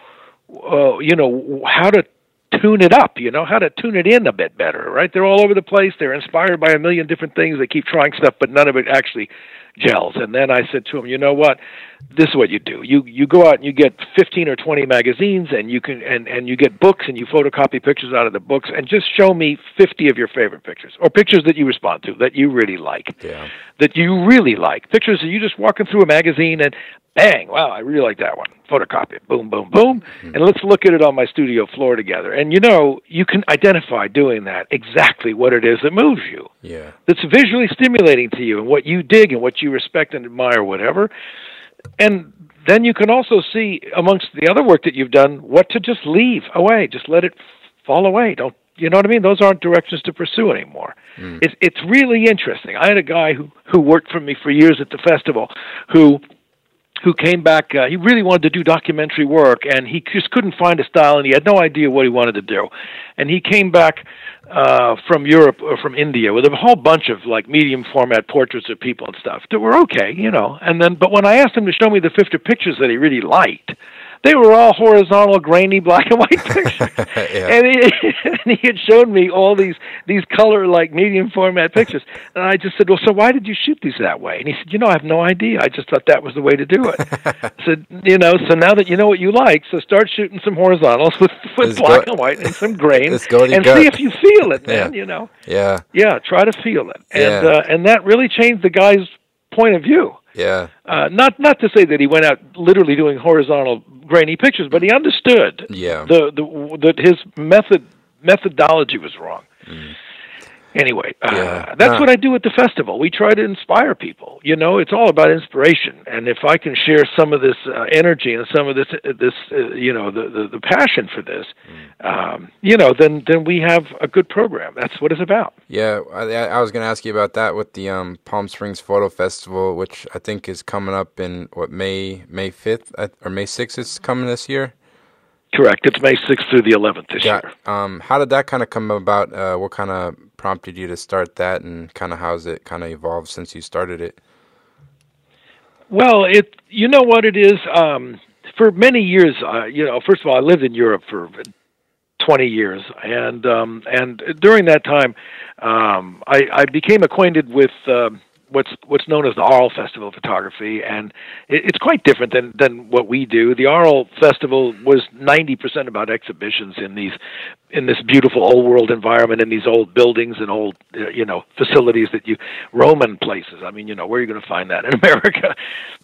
uh, you know, how to tune it up, you know, how to tune it in a bit better, right? They're all over the place. They're inspired by a million different things. They keep trying stuff, but none of it actually gels. And then I said to them, you know what? This is what you do. You you go out and you get 15 or 20 magazines and you can and and you get books and you photocopy pictures out of the books and just show me 50 of your favorite pictures or pictures that you respond to that you really like Yeah. that you really like. Pictures that you just walking through a magazine and bang, wow, I really like that one. Photocopy it, boom, boom, boom, and let's look at it on my studio floor together. And you know, you can identify doing that exactly what it is that moves you. Yeah. That's visually stimulating to you and what you dig and what you respect and admire, whatever. And then you can also see amongst the other work that you've done what to just leave away, just let it fall away. Don't you know what I mean? Those aren't directions to pursue anymore. Mm. It's it's really interesting. I had a guy who who worked for me for years at the festival, who who came back. Uh, he really wanted to do documentary work, and he just couldn't find a style, and he had no idea what he wanted to do. And he came back uh, from Europe or from India with a whole bunch of like medium format portraits of people and stuff that were okay, you know. And then, but when I asked him to show me the 50 pictures that he really liked, they were all horizontal, grainy, black and white [LAUGHS] pictures. Yeah. And he, [LAUGHS] and he had shown me all these these color like medium format pictures, [LAUGHS] and I just said, "Well, so why did you shoot these that way?" And he said, "You know, I have no idea. I just thought that was the way to do it." I said, "You know, so now that you know what you like, so start shooting some horizontals with with black go- and white and some grain, let's go to your and gut. see if you feel it, man. Yeah. You know, Yeah. yeah, try to feel it, and Yeah. uh, and that really changed the guy's point of view." Yeah. Uh, not not to say that he went out literally doing horizontal grainy pictures, but he understood Yeah. the the that his method methodology was wrong. Anyway, uh, Yeah. that's Huh. what I do at the festival. We try to inspire people. You know, it's all about inspiration, and if I can share some of this uh, energy and some of this this uh, you know the, the the passion for this, um, you know, then then we have a good program. That's what it's about. Yeah, I, I was going to ask you about that with the um, Palm Springs Photo Festival, which I think is coming up in what May May fifth or May sixth is coming this year. Correct. It's May sixth through the eleventh this Yeah. year. Um, how did that kind of come about? Uh, what kind of prompted you to start that, and kind of how's it kind of evolved since you started it? Well, it you know what it is. Um, for many years, uh, you know, first of all, I lived in Europe for twenty years, and um, and during that time, um, I, I became acquainted with. um What's what's known as the Arles Festival of Photography, and it, it's quite different than than what we do. The Arles Festival was ninety percent about exhibitions in these in this beautiful old world environment in these old buildings and old uh, you know facilities that you Roman places. I mean, you know, where are you going to find that [LAUGHS] in America?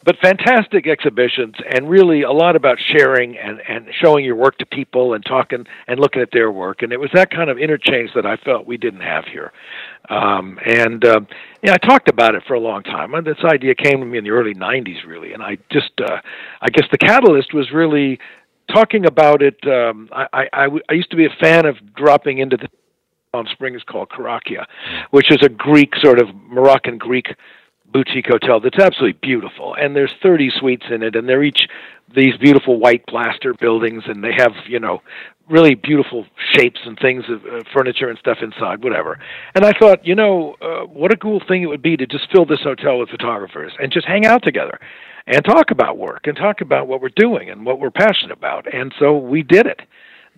But fantastic exhibitions and really a lot about sharing and and showing your work to people and talking and looking at their work. And it was that kind of interchange that I felt we didn't have here. Um, and uh, yeah, I talked about it for a long time. And this idea came to me in the early '90s, really. And I just, uh, I guess, the catalyst was really talking about it. Um, I, I, I, w- I used to be a fan of dropping into the Palm Springs called Korakia, which is a Greek sort of Moroccan Greek boutique hotel that's absolutely beautiful. And there's 30 suites in it, and they're each these beautiful white plaster buildings, and they have you know really beautiful shapes and things of uh, furniture and stuff inside, whatever. And I thought, you know, uh, what a cool thing it would be to just fill this hotel with photographers and just hang out together and talk about work and talk about what we're doing and what we're passionate about. And so we did it.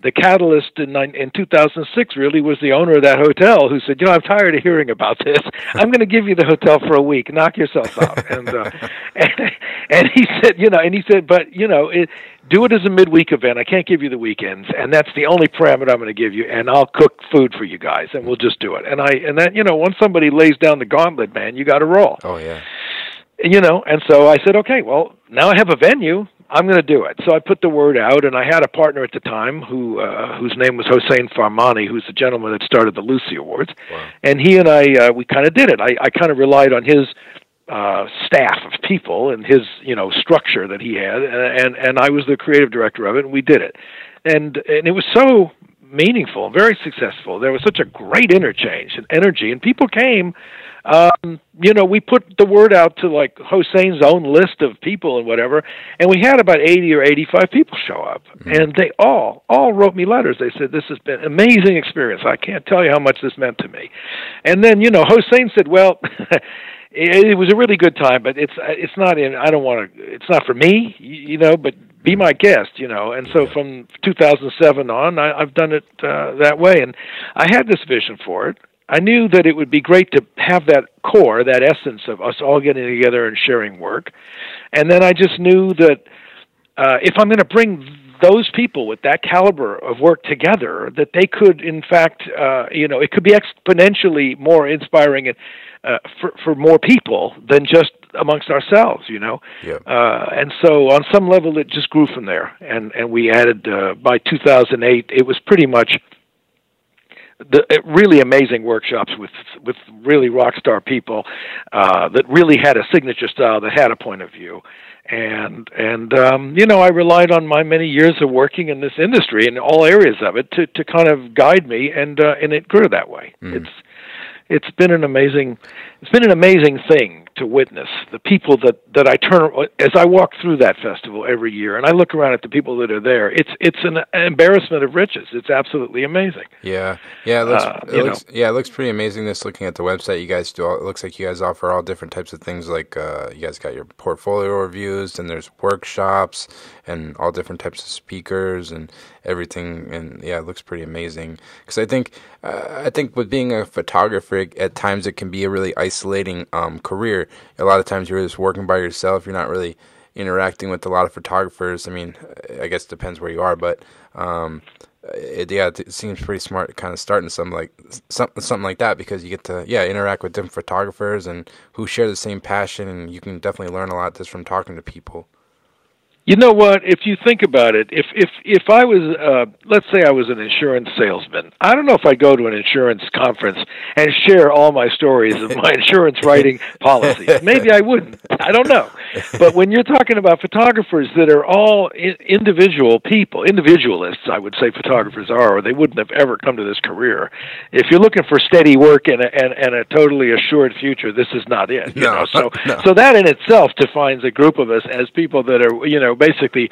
The catalyst in in 2006 really was the owner of that hotel who said, "You know, I'm tired of hearing about this. I'm going to give you the hotel for a week. Knock yourself out." [LAUGHS] and, uh, and [LAUGHS] and he said, "You know," and he said, "But you know, it, do it as a midweek event. I can't give you the weekends, and that's the only parameter I'm going to give you. And I'll cook food for you guys, and we'll just do it." And I and that you know, once somebody lays down the gauntlet, man, you got to roll Oh yeah. you know and so i said okay well now i have a venue i'm going to do it so i put the word out and i had a partner at the time who uh, whose name was hossein farmani who's the gentleman that started the Lucie awards Wow. and he and i uh, we kind of did it i, I kind of relied on his uh, staff of people and his you know structure that he had, and, and and I was the creative director of it, and we did it, and and it was so meaningful, very successful. There was such a great interchange and energy, and people came. Um, you know, we put the word out to like Hossein's own list of people and whatever, and we had about eighty or eighty-five people show up, mm-hmm. and they all all wrote me letters. They said this has been an amazing experience. I can't tell you how much this meant to me. And then you know, Hossein said, well. [LAUGHS] it, it was a really good time, but it's it's not in. I don't want to. It's not for me, you know. But be my guest, you know. And so from 2007 on, I, I've done it uh, that way, and I had this vision for it. I knew that it would be great to have that core, that essence of us all getting together and sharing work. And then I just knew that uh, if I'm going to bring those people with that caliber of work together, that they could, in fact, uh, you know, it could be exponentially more inspiring and uh, for for more people than just amongst ourselves, you know. Yeah. Uh, and so on some level, it just grew from there, and and we added uh, by 2008, it was pretty much the uh, really amazing workshops with with really rock star people uh, that really had a signature style that had a point of view. And and um, you know I relied on my many years of working in this industry in all areas of it to to kind of guide me and uh, and it grew that way. Mm. it's it's been an amazing it's been an amazing thing to witness the people that that I turn as I walk through that festival every year and I look around at the people that are there it's it's an embarrassment of riches. It's absolutely amazing. Yeah. Yeah it looks, uh, it looks yeah it looks pretty amazing just looking at the website. You guys do all, it looks like you guys offer all different types of things like uh, you guys got your portfolio reviews and there's workshops and all different types of speakers and everything and yeah it looks pretty amazing because I think uh, I think with being a photographer at times it can be a really isolating um, career a lot of times you're just working by yourself. You're not really interacting with a lot of photographers. I mean, I guess it depends where you are, but um, it, yeah, it seems pretty smart, kind of starting something like something something like that because you get to yeah interact with different photographers and who share the same passion, and you can definitely learn a lot just from talking to people. You know what? If you think about it, if if if I was, uh, let's say, I was an insurance salesman, I don't know if I'd go to an insurance conference and share all my stories of my [LAUGHS] insurance writing policies. Maybe I wouldn't. I don't know. But when you're talking about photographers that are all I- individual people, individualists, I would say photographers are, or they wouldn't have ever come to this career. If you're looking for steady work and a, and, and a totally assured future, this is not it. You no, know? So [LAUGHS] no. so that in itself defines a group of us as people that are you know basically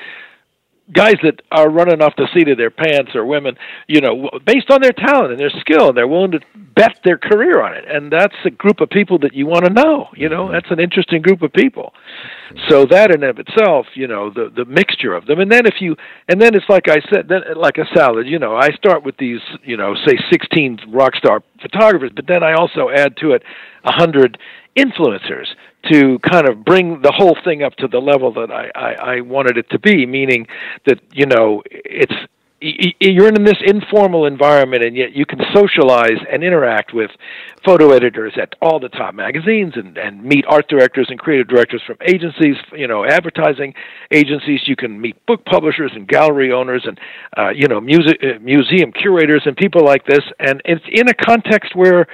guys that are running off the seat of their pants or women, you know, based on their talent and their skill, and they're willing to bet their career on it. And that's a group of people that you want to know. You know, mm-hmm. that's an interesting group of people. So that in of itself, you know, the the mixture of them, and then if you, and then it's like I said, then like a salad. You know, I start with these, you know, say 16 rock star photographers, but then I also add to it a hundred influencers to kind of bring the whole thing up to the level that I, I, I wanted it to be, meaning that, you know, it's you're in this informal environment and yet you can socialize and interact with photo editors at all the top magazines and, and meet art directors and creative directors from agencies you know advertising agencies. You can meet book publishers and gallery owners and uh, you know music uh, museum curators and people like this. And it's in a context where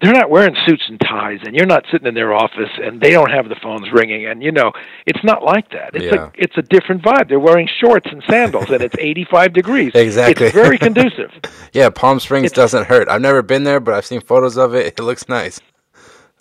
they're not wearing suits and ties and you're not sitting in their office and they don't have the phones ringing and you know it's not like that. It's yeah. a it's a different vibe. They're wearing shorts and sandals and it's 85 degrees. Exactly. it's very [LAUGHS] conducive. Yeah palm springs it's, doesn't hurt. I've never been there but i've seen photos of it. It looks nice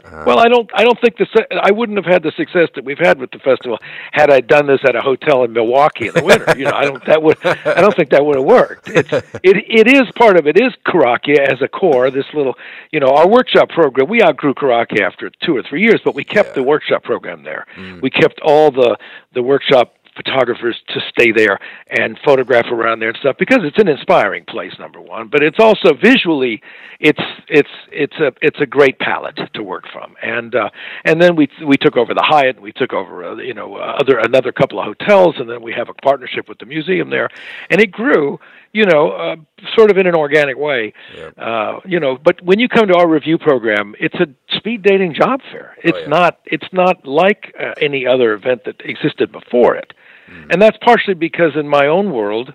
uh, well, I don't. I don't think the. I wouldn't have had the success that we've had with the festival had I done this at a hotel in Milwaukee in the winter. you know, I don't. That would. I don't think that would have worked. It's. It. It is part of it. Is Korakia as a core. This little. You know, our workshop program. We outgrew Korakia after two or three years, but we kept yeah. the workshop program there. Mm. We kept all the the workshop photographers to stay there and photograph around there and stuff because it's an inspiring place number one but it's also visually it's it's it's a it's a great palette to work from and uh and then we we took over the Hyatt we took over uh, you know uh, other another couple of hotels and then we have a partnership with the museum there and it grew you know, uh, sort of in an organic way. Yep. Uh, you know, but when you come to our review program, it's a speed dating job fair. It's oh, yeah. not. It's not like uh, any other event that existed before it. Mm. And that's partially because in my own world,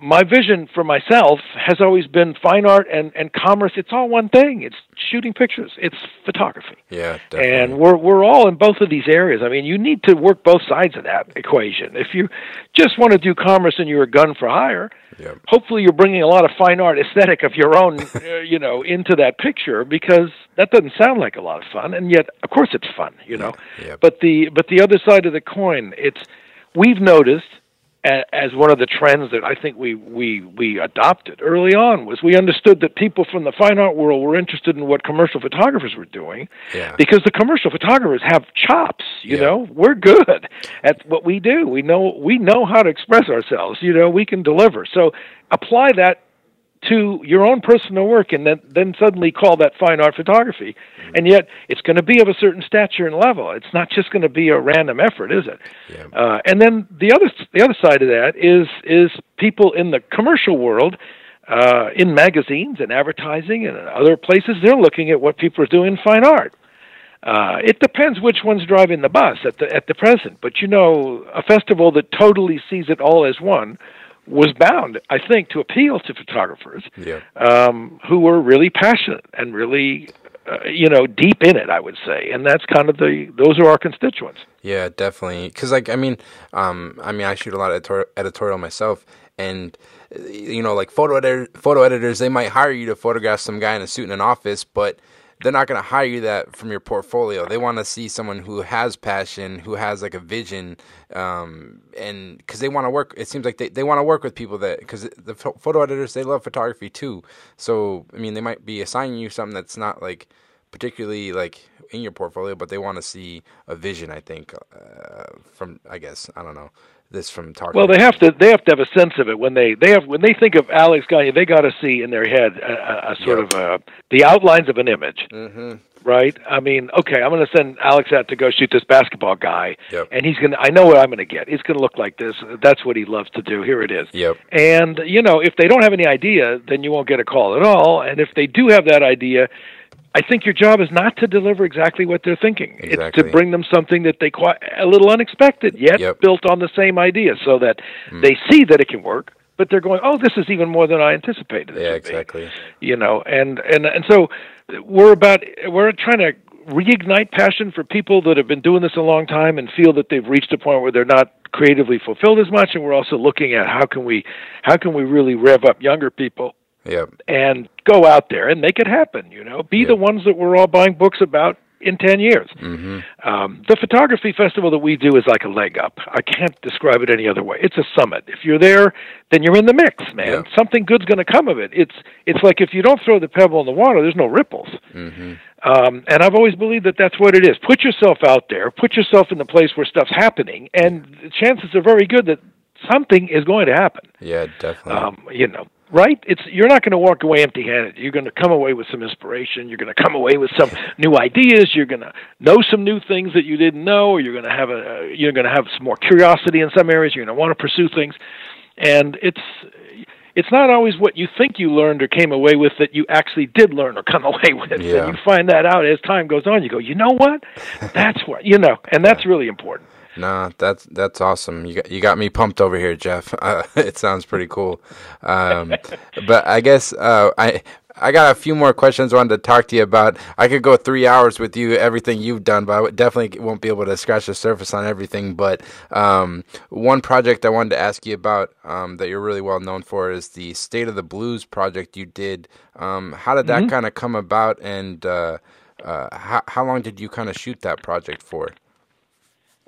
my vision for myself has always been fine art and, and commerce. It's all one thing. It's shooting pictures. It's photography. Yeah, definitely. And we're we're all in both of these areas. I mean, you need to work both sides of that equation. If you just want to do commerce and you're a gun for hire, Yep. hopefully you're bringing a lot of fine art aesthetic of your own, [LAUGHS] uh, you know, into that picture because that doesn't sound like a lot of fun, and yet, of course, it's fun, you know. Yep. But the but the other side of the coin, it's we've noticed as one of the trends that I think we we we adopted early on was we understood that people from the fine art world were interested in what commercial photographers were doing Yeah. because the commercial photographers have chops you Yeah. know we're good at what we do we know we know how to express ourselves you know we can deliver so apply that to your own personal work and then then suddenly call that fine art photography. And yet it's going to be of a certain stature and level. It's not just going to be a random effort is it? Yeah. uh, and then the other the other side of that is is people in the commercial world uh, in magazines and advertising and other places they're looking at what people are doing in fine art. Uh, it depends which one's driving the bus at the at the present. But you know, a festival that totally sees it all as one was bound, I think, to appeal to photographers Yeah. um, who were really passionate and really, uh, you know, deep in it. I would say, and that's kind of the those are our constituents. Yeah, definitely. Because, like, I mean, um, I mean, I shoot a lot of editor- editorial myself, and you know, like photo editor- photo editors, they might hire you to photograph some guy in a suit in an office, but they're not going to hire you that from your portfolio. They want to see someone who has passion, who has like a vision, um, and because they want to work. It seems like they, they want to work with people that because the photo editors they love photography too. So I mean, they might be assigning you something that's not like particularly like in your portfolio, but they want to see a vision. I think uh, from I guess I don't know this from talking. Well, they have to they have to have a sense of it when they they have when they think of Alex Gagne, they got to see in their head a, a, a sort Yep. of a, the outlines of an image. hmm right? I mean, okay, I'm going to send Alex out to go shoot this basketball guy, Yep. and he's going to. I know what I'm going to get. It's going to look like this. That's what he loves to do. Here it is. Yep. And you know, if they don't have any idea, then you won't get a call at all. And if they do have that idea, I think your job is not to deliver exactly what they're thinking. It's to bring them something that they quite a little unexpected, yet Yep. built on the same idea, so that Mm. they see that it can work. But they're going, oh, this is even more than I anticipated. Yeah, would be." exactly. you know and and and so we're about we're trying to reignite passion for people that have been doing this a long time and feel that they've reached a point where they're not creatively fulfilled as much and we're also looking at how can we how can we really rev up younger people Yep. and go out there and make it happen you know be Yeah. the ones that we're all buying books about in 10 years hmm um, the photography festival that we do is like a leg up. I can't describe it any other way. It's a summit. If you're there, then you're in the mix, man. Yeah. Something good's going to come of it. It's it's like if you don't throw the pebble in the water, there's no ripples. hmm Um, and I've always believed that that's what it is. Put yourself out there. Put yourself in the place where stuff's happening, and the chances are very good that something is going to happen. Yeah, definitely. Um, you know, right? It's you're not going to walk away empty-handed. You're going to come away with some inspiration. You're going to come away with some new ideas. You're going to know some new things that you didn't know. Or you're going to have a you're going to have some more curiosity in some areas. You're going to want to pursue things, and it's it's not always what you think you learned or came away with that you actually did learn or come [LAUGHS] away with. Yeah. And you find that out as time goes on. You go, you know what? That's what you know, and that's really important. Nah, that's that's awesome. You got you got me pumped over here, Jeff. [LAUGHS] Uh, it sounds pretty cool. Um, but I guess uh, I I got a few more questions I wanted to talk to you about. I could go three hours with you, everything you've done, but I definitely won't be able to scratch the surface on everything. But um, one project I wanted to ask you about um, that you're really well known for is the State of the Blues project you did. Um, how did that kind of come about, and uh, uh, how how long did you kind of shoot that project for?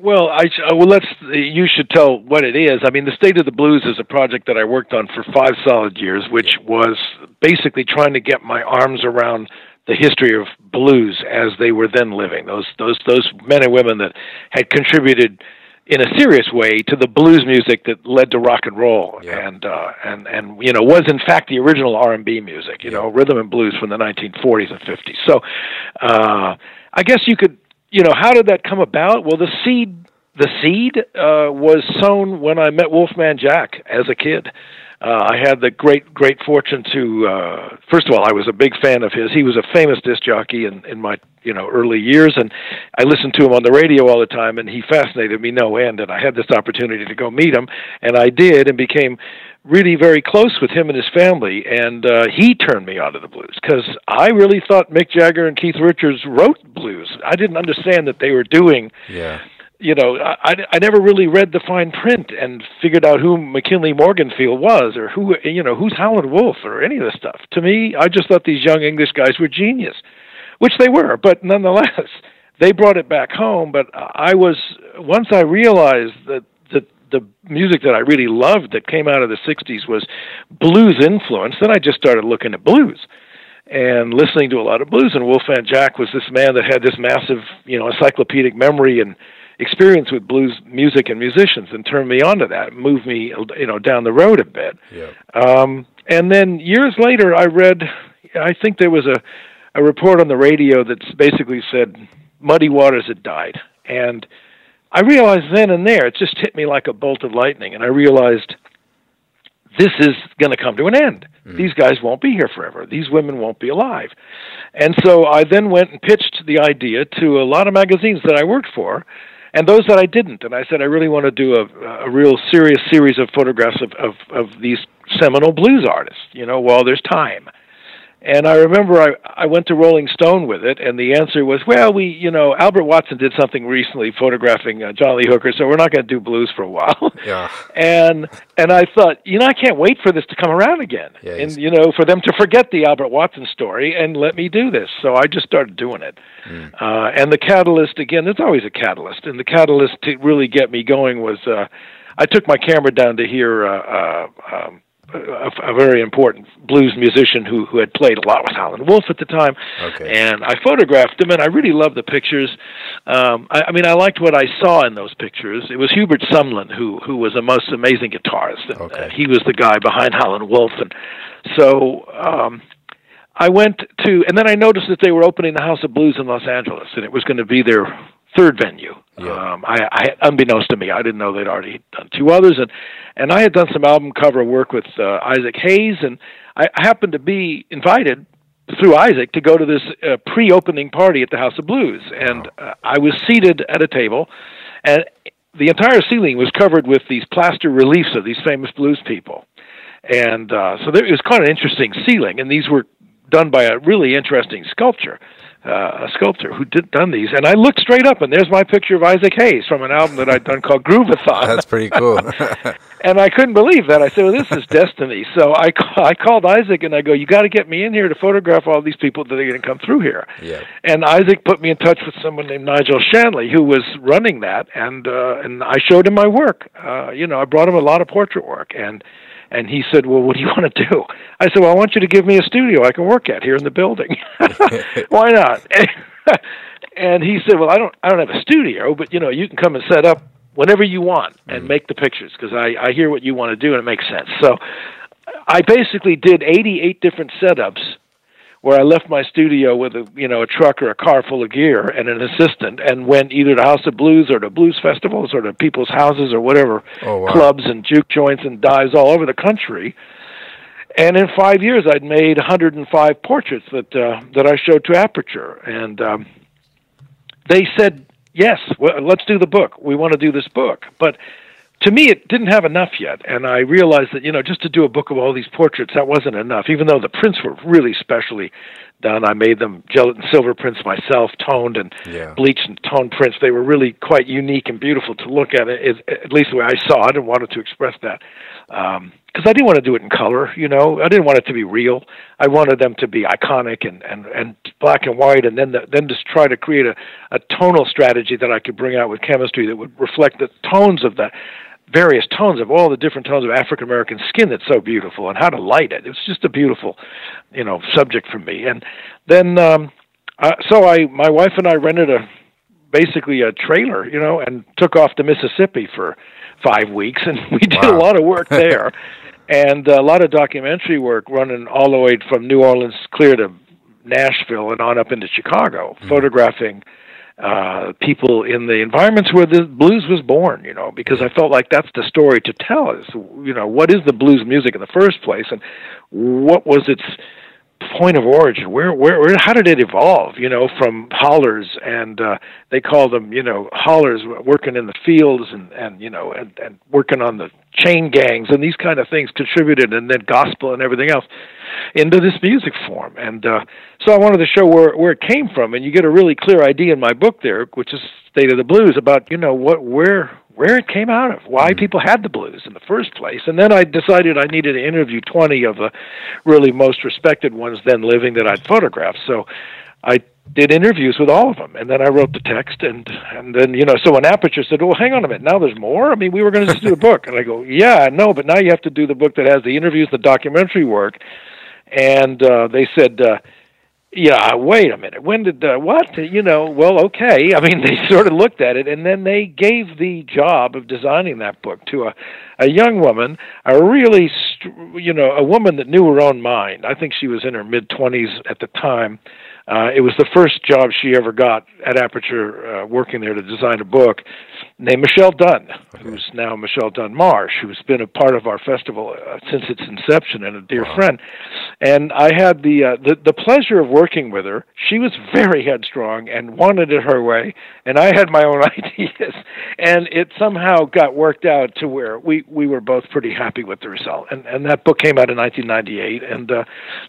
Well, I sh- uh, well let's you should tell what it is. I mean, the State of the Blues is a project that I worked on for 5 solid years, which was basically trying to get my arms around the history of blues as they were then living. Those those those men and women that had contributed in a serious way to the blues music that led to rock and roll Yeah. and uh and and you know was in fact the original R&B music, you know, rhythm and blues from the 1940s and 50s. So uh I guess you could you know, how did that come about? Well, the seed the seed uh, was sown when I met Wolfman Jack as a kid. Uh, I had the great, great fortune to. Uh, first of all, I was a big fan of his. He was a famous disc jockey in, in my you know early years, and I listened to him on the radio all the time, and he fascinated me no end. And I had this opportunity to go meet him, and I did, and became really very close with him and his family. And uh, he turned me onto the blues because I really thought Mick Jagger and Keith Richards wrote blues. I didn't understand that they were doing. Yeah you know, I, I never really read the fine print and figured out who McKinley Morganfield was or who, you know, who's Howlin' Wolf or any of this stuff. To me, I just thought these young English guys were genius, which they were, but nonetheless, [LAUGHS] they brought it back home. But I was, once I realized that the, music that I really loved that came out of the 60s was blues influence, then I just started looking at blues and listening to a lot of blues. And Wolfman Jack was this man that had this massive, you know, encyclopedic memory and experience with blues music and musicians and turned me onto that, moved me you know down the road a bit. Yeah. Um, and then years later, I read, I think there was a a report on the radio that basically said Muddy Waters had died, and I realized then and there it just hit me like a bolt of lightning, and I realized this is going to come to an end. Mm. These guys won't be here forever. These women won't be alive. And so I then went and pitched the idea to a lot of magazines that I worked for and those that I didn't. And I said I really want to do a, a real serious series of photographs of, of, of these seminal blues artists, you know, while there's time. And I remember I I went to Rolling Stone with it, and the answer was, well, we you know Albert Watson did something recently photographing uh, John Lee Hooker, so we're not going to do blues for a while. [LAUGHS] Yeah. And and I thought, you know, I can't wait for this to come around again, yeah, and you know, for them to forget the Albert Watson story and let me do this. So I just started doing it. Mm. Uh, and the catalyst again, there's always a catalyst, and the catalyst to really get me going was uh, I took my camera down to hear. Uh, uh, um, a, a very important blues musician who who had played a lot with Howlin' Wolf at the time. Okay. And I photographed him, and I really loved the pictures. Um, I, I mean, I liked what I saw in those pictures. It was Hubert Sumlin who who was a most amazing guitarist. And, okay. uh, he was the guy behind Howlin' Wolf, and so. Um, I went to, and then I noticed that they were opening the House of Blues in Los Angeles, and it was going to be their third venue. Yeah. Um, I, I, unbeknownst to me, I didn't know they'd already done two others, and and I had done some album cover work with uh, Isaac Hayes, and I, happened to be invited through Isaac to go to this uh, pre-opening party at the House of Blues, and uh, I was seated at a table, and the entire ceiling was covered with these plaster reliefs of these famous blues people, and uh, so there, it was quite an interesting ceiling, and these were done by a really interesting sculptor uh, a sculptor who did done these, and I looked straight up, and there's my picture of Isaac Hayes from an album that I'd done called Groove-A-Thon. That's pretty cool. [LAUGHS] and I couldn't believe that. I said, "Well, this is [LAUGHS] destiny." So I I called Isaac and I go, "You got to get me in here to photograph all these people that are going to come through here." Yeah. And Isaac put me in touch with someone named Nigel Shanley who was running that, and uh, and I showed him my work. Uh, you know, I brought him a lot of portrait work and and he said, "Well, what do you want to do?" I said, "Well, I want you to give me a studio I can work at here in the building. [LAUGHS] Why not?" [LAUGHS] and he said, "Well, I don't, I don't have a studio, but you know, you can come and set up whenever you want and mm. make the pictures because I, I hear what you want to do and it makes sense." So, I basically did 88 different setups where I left my studio with a you know a truck or a car full of gear and an assistant, and went either to House of Blues or to blues festivals or to people's houses or whatever oh, wow. clubs and juke joints and dives all over the country. And in five years, I'd made 105 portraits that uh, that I showed to Aperture, and um, they said, "Yes, well, let's do the book. We want to do this book." But to me, it didn't have enough yet, and I realized that you know just to do a book of all these portraits that wasn't enough. Even though the prints were really specially done, I made them gelatin silver prints myself, toned and yeah. bleached and toned prints. They were really quite unique and beautiful to look at. It, at least the way I saw it, and wanted to express that because um, I didn't want to do it in color. You know, I didn't want it to be real. I wanted them to be iconic and and and black and white, and then the, then just try to create a a tonal strategy that I could bring out with chemistry that would reflect the tones of the various tones of all the different tones of African American skin that's so beautiful and how to light it. It was just a beautiful, you know, subject for me. And then um uh, so I my wife and I rented a basically a trailer, you know, and took off to Mississippi for 5 weeks and [LAUGHS] we did wow. a lot of work [LAUGHS] there. and a lot of documentary work running all the way from New Orleans clear to Nashville and on up into Chicago, mm. photographing uh, people in the environments where the blues was born, you know, because I felt like that's the story to tell is, you know, what is the blues music in the first place and what was its point of origin? Where, where, where, how did it evolve? You know, from hollers, and uh, they called them, you know, hollers working in the fields and and you know, and and working on the chain gangs and these kind of things contributed, and then gospel and everything else into this music form. And uh, so I wanted to show where where it came from, and you get a really clear idea in my book there, which is State of the Blues, about you know what where where it came out of, why mm-hmm. people had the blues in the first place. And then I decided I needed to interview 20 of the really most respected ones then living that I'd photographed. So I did interviews with all of them, and then I wrote the text, and and then you know, so when Aperture said, "Well, hang on a minute, now there's more." I mean, we were going to just do a [LAUGHS] book, and I go, "Yeah, no, but now you have to do the book that has the interviews, the documentary work," and uh, they said. Uh, yeah, wait a minute. When did uh, what? You know, well, okay. I mean, [LAUGHS] they sort of looked at it, and then they gave the job of designing that book to a a young woman, a really, you know, a woman that knew her own mind. I think she was in her mid twenties at the time. Uh, it was the first job she ever got at Aperture, uh, working there to design a book, named Michelle Dunn, who's now Michelle Dunn Marsh, who's been a part of our festival uh, since its inception and a dear wow. friend. And I had the, uh, the the pleasure of working with her. She was very headstrong and wanted it her way, and I had my own [LAUGHS] ideas, and it somehow got worked out to where we we were both pretty happy with the result. And and that book came out in 1998, and uh,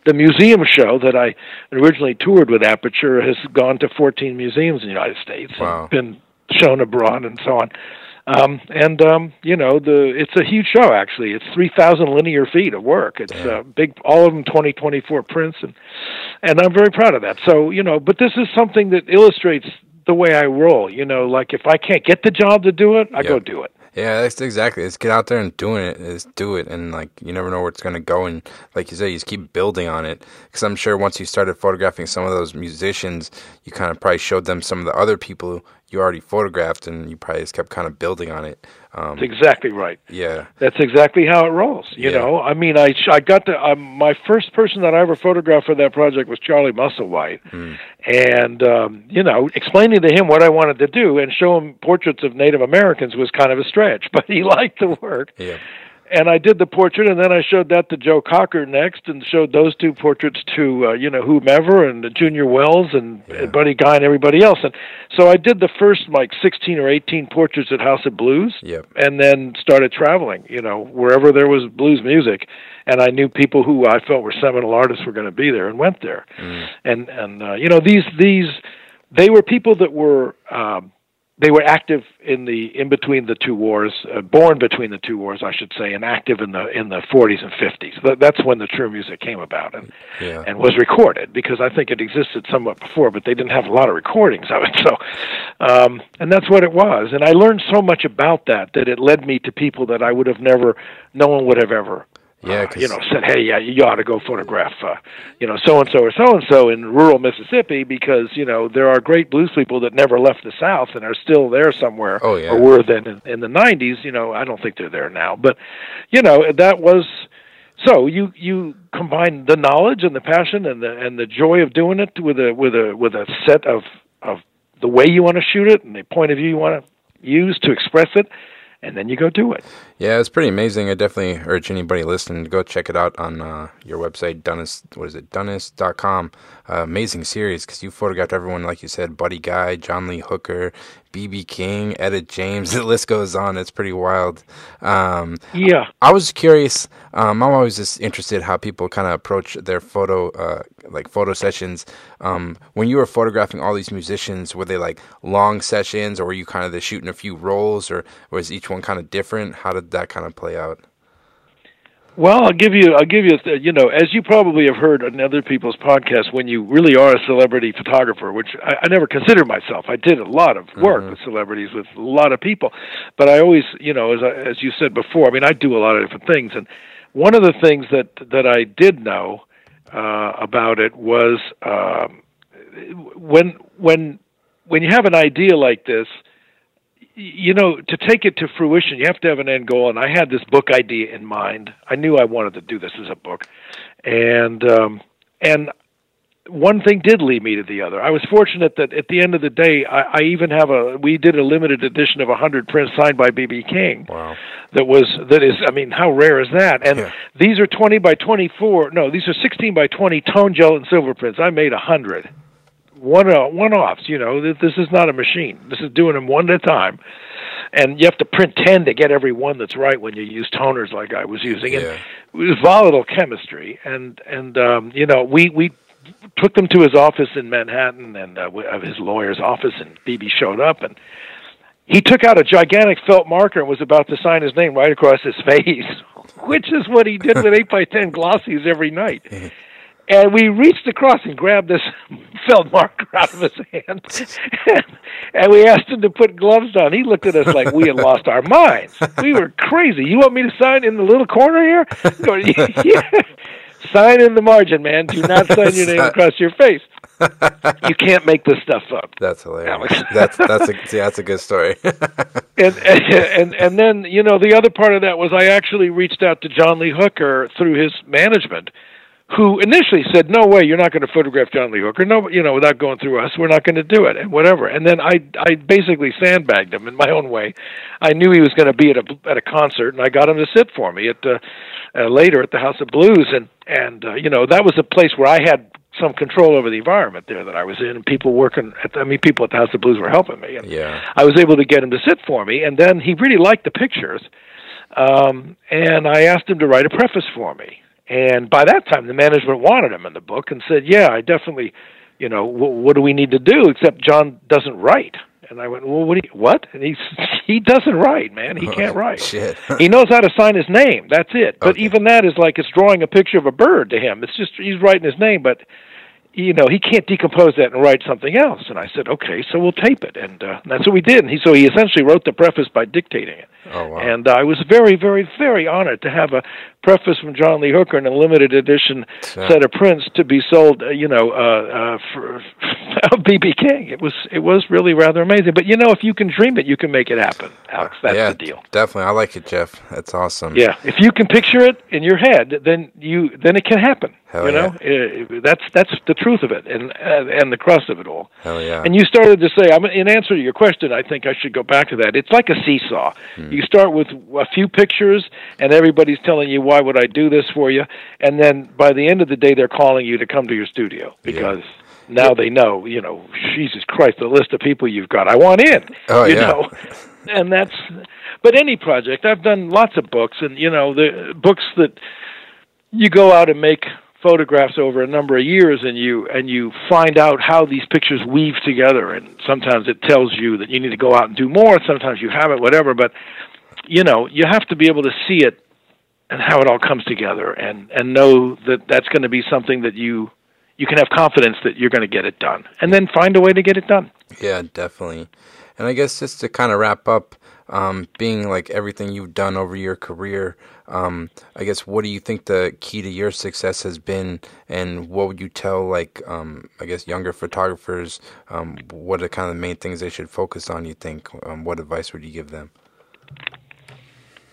the museum show that I originally toured with Aperture has gone to 14 museums in the United States, wow. and been shown abroad and so on. Um, and um, you know, the it's a huge show. Actually, it's three thousand linear feet of work. It's uh, big, all of them twenty twenty four prints, and and I'm very proud of that. So you know, but this is something that illustrates the way I roll. You know, like if I can't get the job to do it, I yep. go do it. Yeah, that's exactly. It's get out there and doing it. Is do it, and like you never know where it's gonna go. And like you said, you just keep building on it. Because I'm sure once you started photographing some of those musicians, you kind of probably showed them some of the other people you already photographed, and you probably just kept kind of building on it. Um, That's exactly right. Yeah, that's exactly how it rolls. You yeah. know, I mean, I I got the um, my first person that I ever photographed for that project was Charlie Musselwhite, mm. and um, you know, explaining to him what I wanted to do and show him portraits of Native Americans was kind of a stretch, [LAUGHS] but he liked the work. Yeah and I did the portrait, and then I showed that to Joe Cocker next, and showed those two portraits to uh, you know whomever, and Junior Wells and, yeah. and Buddy Guy and everybody else. And so I did the first like 16 or 18 portraits at House of Blues, yep. and then started traveling, you know, wherever there was blues music, and I knew people who I felt were seminal artists were going to be there, and went there. Mm. And and uh, you know these these they were people that were. Um, they were active in the in between the two wars, uh, born between the two wars, I should say, and active in the in the 40s and 50s. That's when the true music came about and yeah. and was recorded because I think it existed somewhat before, but they didn't have a lot of recordings of it. [LAUGHS] So, um, and that's what it was. And I learned so much about that that it led me to people that I would have never, no one would have ever yeah, uh, you know, said, "Hey, yeah, you ought to go photograph, uh, you know, so and so or so and so in rural Mississippi because you know there are great blues people that never left the South and are still there somewhere, oh, yeah. or were then in, in the '90s. You know, I don't think they're there now, but you know that was so you you combine the knowledge and the passion and the and the joy of doing it with a with a with a set of of the way you want to shoot it and the point of view you want to use to express it and then you go do it. Yeah, it's pretty amazing. I definitely urge anybody listening to go check it out on uh, your website, Dunas. What is it, Dunas.com? Uh, amazing series because you photographed everyone, like you said, Buddy Guy, John Lee Hooker, BB King, Etta James. [LAUGHS] The list goes on. It's pretty wild. Um, yeah. I was curious. Um, I'm always just interested how people kind of approach their photo, uh, like photo sessions. Um, when you were photographing all these musicians, were they like long sessions, or were you kind of just shooting a few rolls, or was each one kind of different? How did that kind of play out? Well, I'll give you, I'll give you, you know, as you probably have heard on other people's podcasts, when you really are a celebrity photographer, which I, I never considered myself. I did a lot of work mm-hmm. with celebrities, with a lot of people, but I always, you know, as I, as you said before, I mean, I do a lot of different things, and one of the things that that I did know uh, about it was um, when when when you have an idea like this you know, to take it to fruition, you have to have an end goal. And I had this book idea in mind. I knew I wanted to do this as a book, and um, and one thing did lead me to the other. I was fortunate that at the end of the day, I, I even have a. We did a limited edition of a hundred prints signed by BB King. Wow. That was that is. I mean, how rare is that? And Yeah. these are twenty by twenty four. No, these are sixteen by twenty tone gel and silver prints. I made a hundred. One uh, one offs. You know, this is not a machine. This is doing them one at a time. And you have to print ten to get every one that's right when you use toners like I was using. And Yeah. it was volatile chemistry and and um you know we we took them to his office in Manhattan and uh, his lawyer's office and BB showed up and he took out a gigantic felt marker and was about to sign his name right across his [LAUGHS] face which is what he did with 8 by 10 glossies every night [LAUGHS] and we reached across and grabbed this [LAUGHS] felt marker out of his hand [LAUGHS] and we asked him to put gloves on he looked at us like we had lost our minds we were crazy you want me to sign in the little corner here Going, yeah. sign in the margin man do not [LAUGHS] sign your name across your face you can't make this stuff up That's hilarious. Alex. that's that's a see, that's a good story. and, and and then you know the other part of that was I actually reached out to John Lee Hooker through his management, who initially said, "No way, you're not going to photograph John Lee Hooker. No, you know, without going through us, we're not going to do it, and whatever." And then I I basically sandbagged him in my own way. I knew he was going to be at a at a concert, and I got him to sit for me at uh, uh, later at the House of Blues, and and uh, you know that was a place where I had some control over the environment there that I was in, and people working at the, I mean people at the House of Blues were helping me, and yeah. I was able to get him to sit for me, and then he really liked the pictures. Um, and I asked him to write a preface for me. And by that time, the management wanted him in the book and said, "Yeah, I definitely, you know, w- what do we need to do? Except John doesn't write." And I went, "Well, what? Do you, what?" And he's [LAUGHS] he doesn't write, man. He oh, can't write. Shit. [LAUGHS] he knows how to sign his name. That's it. But Okay. even that is like it's drawing a picture of a bird to him. It's just he's writing his name, but you know he can't decompose that and write something else. And I said, okay, so we'll tape it, and uh, that's what we did. And he so he essentially wrote the preface by dictating it. Oh wow. And I was very, very, very honored to have a preface from John Lee Hooker in a limited edition Yeah. set of prints to be sold. Uh, you know, uh, uh, for [LAUGHS] BB King. It was it was really rather amazing. But you know, if you can dream it, you can make it happen, Alex. That's yeah, the deal. Definitely. I like it, Jeff. That's awesome. Yeah, if you can picture it in your head, then you then it can happen. Hell you know, Uh, that's that's the truth of it, and and the crust of it all. Hell yeah. And you started to say, I'm, in answer to your question, I think I should go back to that. It's like a seesaw. Hmm. You start with a few pictures, and everybody's telling you, why would I do this for you? And then by the end of the day, they're calling you to come to your studio because now they know, you know, Jesus Christ, the list of people you've got. I want in. Oh, you yeah. know. [LAUGHS] And that's, but any project, I've done lots of books, and, you know, the books that you go out and make photographs over a number of years and you and you find out how these pictures weave together. And sometimes it tells you that you need to go out and do more sometimes you have it whatever. But you know you have to be able to see it and how it all comes together and and know that that's going to be something that you you can have confidence that you're going to get it done. And then find a way to get it done. Yeah, definitely. And I guess just to kind of wrap up, um, being like everything you've done over your career, um, I guess what do you think the key to your success has been, and what would you tell like um, I guess younger photographers? Um, what are kind of the main things they should focus on? You think? Um, what advice would you give them?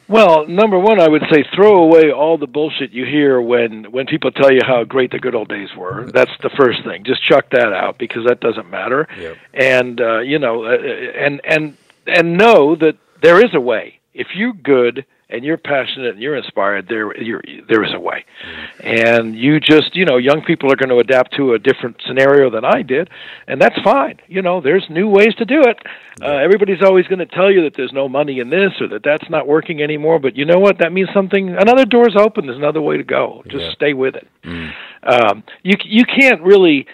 Well, number one, I would say throw away all the bullshit you hear when when people tell you how great the good old days were. That's the first thing. Just chuck that out because that doesn't matter. Yep. And uh, you know, uh, and and and know that there is a way. If you're good and you're passionate and you're inspired, there you're, there is a way. And you just, you know, young people are going to adapt to a different scenario than I did, and that's fine. You know, there's new ways to do it. Uh, everybody's always going to tell you that there's no money in this or that that's not working anymore. But you know what? That means something. Another door's open. There's another way to go. Just Yeah. stay with it. Mm. Um, you you can't really.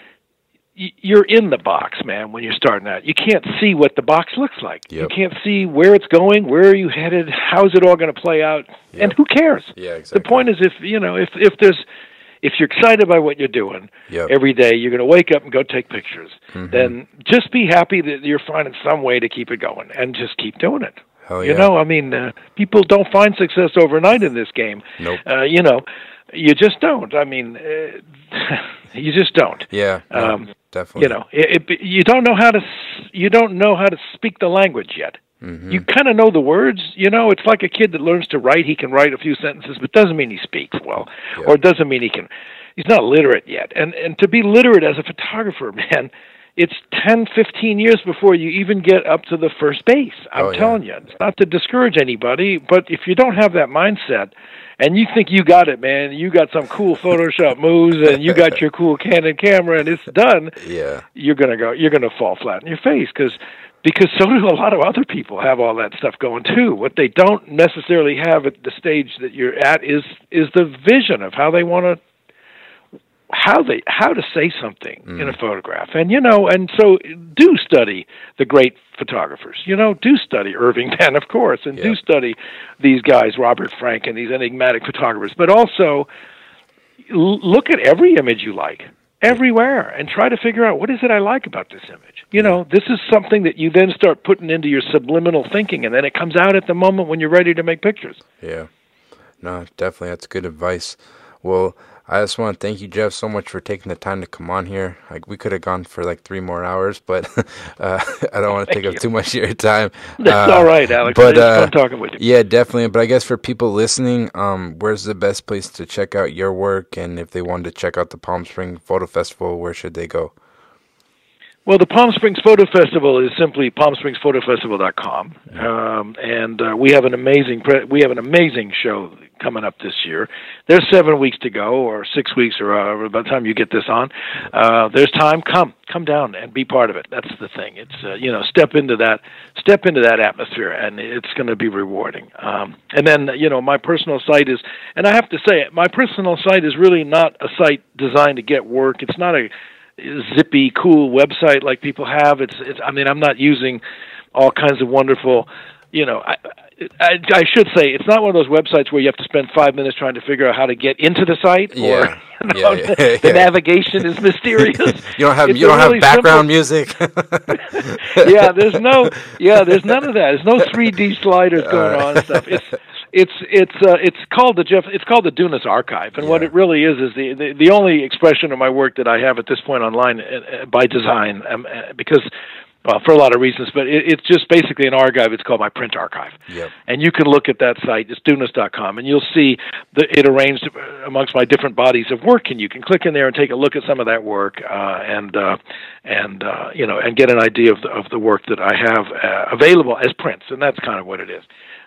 You're in the box, man. When you're starting out, you can't see what the box looks like. You can't see where it's going. Where are you headed? How's it all going to play out? And who cares? Yeah, exactly. The point is, if you know, if if there's if you're excited by what you're doing Yep. every day, you're going to wake up and go take pictures. Mhm. Then just be happy that you're finding some way to keep it going, and just keep doing it. Hell yeah. You know, I mean, uh, people don't find success overnight in this game. Nope. Uh, you know, you just don't. I mean, uh, [LAUGHS] you just don't. Yeah. Um, definitely. You know, it, it, you don't know how to s- you don't know how to speak the language yet. Mm-hmm. You kind of know the words, you know. It's like a kid that learns to write. He can write a few sentences, but doesn't mean he speaks well, yeah. or doesn't mean he can. He's not literate yet. And and to be literate as a photographer, [LAUGHS] man, it's 10, 15 years before you even get up to the first base. I'm oh, yeah. telling you, it's not to discourage anybody, but if you don't have that mindset, and you think you got it, man, you got some cool [LAUGHS] Photoshop moves, and you got your cool Canon camera, and it's done. Yeah, you're gonna go. You're gonna fall flat in your face because because so do a lot of other people have all that stuff going too. What they don't necessarily have at the stage that you're at is is the vision of how they want to how they how to say something mm. in a photograph. And you know and so do study the great photographers. You know do study irving [LAUGHS] penn of course and do study these guys robert frank and these enigmatic photographers. But also look at every image you like everywhere and try to figure out what is it i like about this image? You know this is something that you then start putting into your subliminal thinking and then it comes out at the moment when you're ready to make pictures. Yeah. No definitely that's good advice. Well I just want to thank you, Jeff, so much for taking the time to come on here. Like we could have gone for like three more hours, but uh, [LAUGHS] I don't want to take you. up too much of your time. That's uh, all right, Alex. But uh, talking with you. Yeah, definitely. But I guess for people listening, um, where's the best place to check out your work? And if they wanted to check out the Palm Springs Photo Festival, where should they go? Well, the Palm Springs Photo Festival is simply palmspringsphotofestival.com, um, and uh, we have an amazing pre- we have an amazing show coming up this year. There's seven weeks to go, or six weeks, or uh, by the time you get this on, uh, there's time. Come, come down and be part of it. That's the thing. It's uh, you know step into that step into that atmosphere, and it's going to be rewarding. Um, and then you know my personal site is, and I have to say, my personal site is really not a site designed to get work. It's not a zippy, cool website like people have. It's, it's I mean, I'm not using all kinds of wonderful, you know. I, I, I should say it's not one of those websites where you have to spend five minutes trying to figure out how to get into the site. Yeah, or, [LAUGHS] you know, yeah, yeah, the, navigation is mysterious. [LAUGHS] you don't have it's you don't really have background simple... music. [LAUGHS] yeah, there's no yeah, there's none of that. There's no 3D sliders going on and stuff. It's it's it's uh, it's called the Jeff. It's called the Dunas Archive, and what it really is is the, the, the only expression of my work that I have at this point online uh, uh, by design, um, uh, because well, for a lot of reasons, but it, it's just basically an archive. It's called my print archive, yep. and you can look at that site. It's Dunas.com, and you'll see the, it arranged amongst my different bodies of work, and you can click in there and take a look at some of that work, uh, and uh, and uh, you know, and get an idea of the, of the work that I have uh, available as prints, and that's kind of what it is.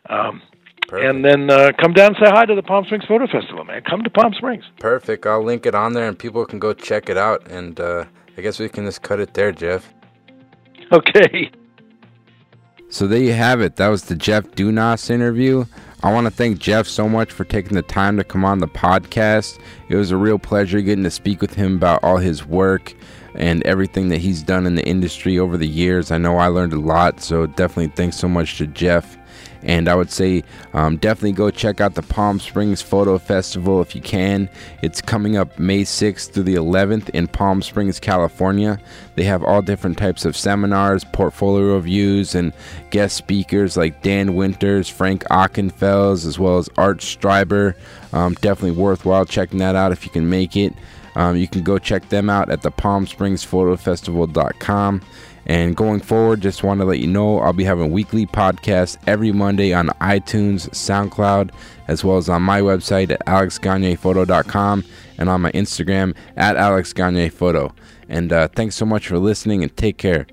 Um, Perfect. And then uh, come down and say hi to the Palm Springs Photo Festival, man. Come to Palm Springs. Perfect. I'll link it on there and people can go check it out. And uh, I guess we can just cut it there, Jeff. [LAUGHS] Okay. So there you have it. That was the Jeff Dunas interview. I want to thank Jeff so much for taking the time to come on the podcast. It was a real pleasure getting to speak with him about all his work and everything that he's done in the industry over the years. I know I learned a lot, so definitely thanks so much to Jeff. And I would say um, definitely go check out the Palm Springs Photo Festival if you can. It's coming up May 6th through the 11th in Palm Springs, California. They have all different types of seminars, portfolio reviews, and guest speakers like Dan Winters, Frank Ockenfels, as well as Art Streiber. Um, definitely worthwhile checking that out if you can make it. Um, you can go check them out at the Palm Springs Photo Festival.com. And going forward, just want to let you know I'll be having weekly podcasts every Monday on iTunes, SoundCloud, as well as on my website at alexgagnephoto.com and on my Instagram at alexgagnephoto. And uh, thanks so much for listening and take care.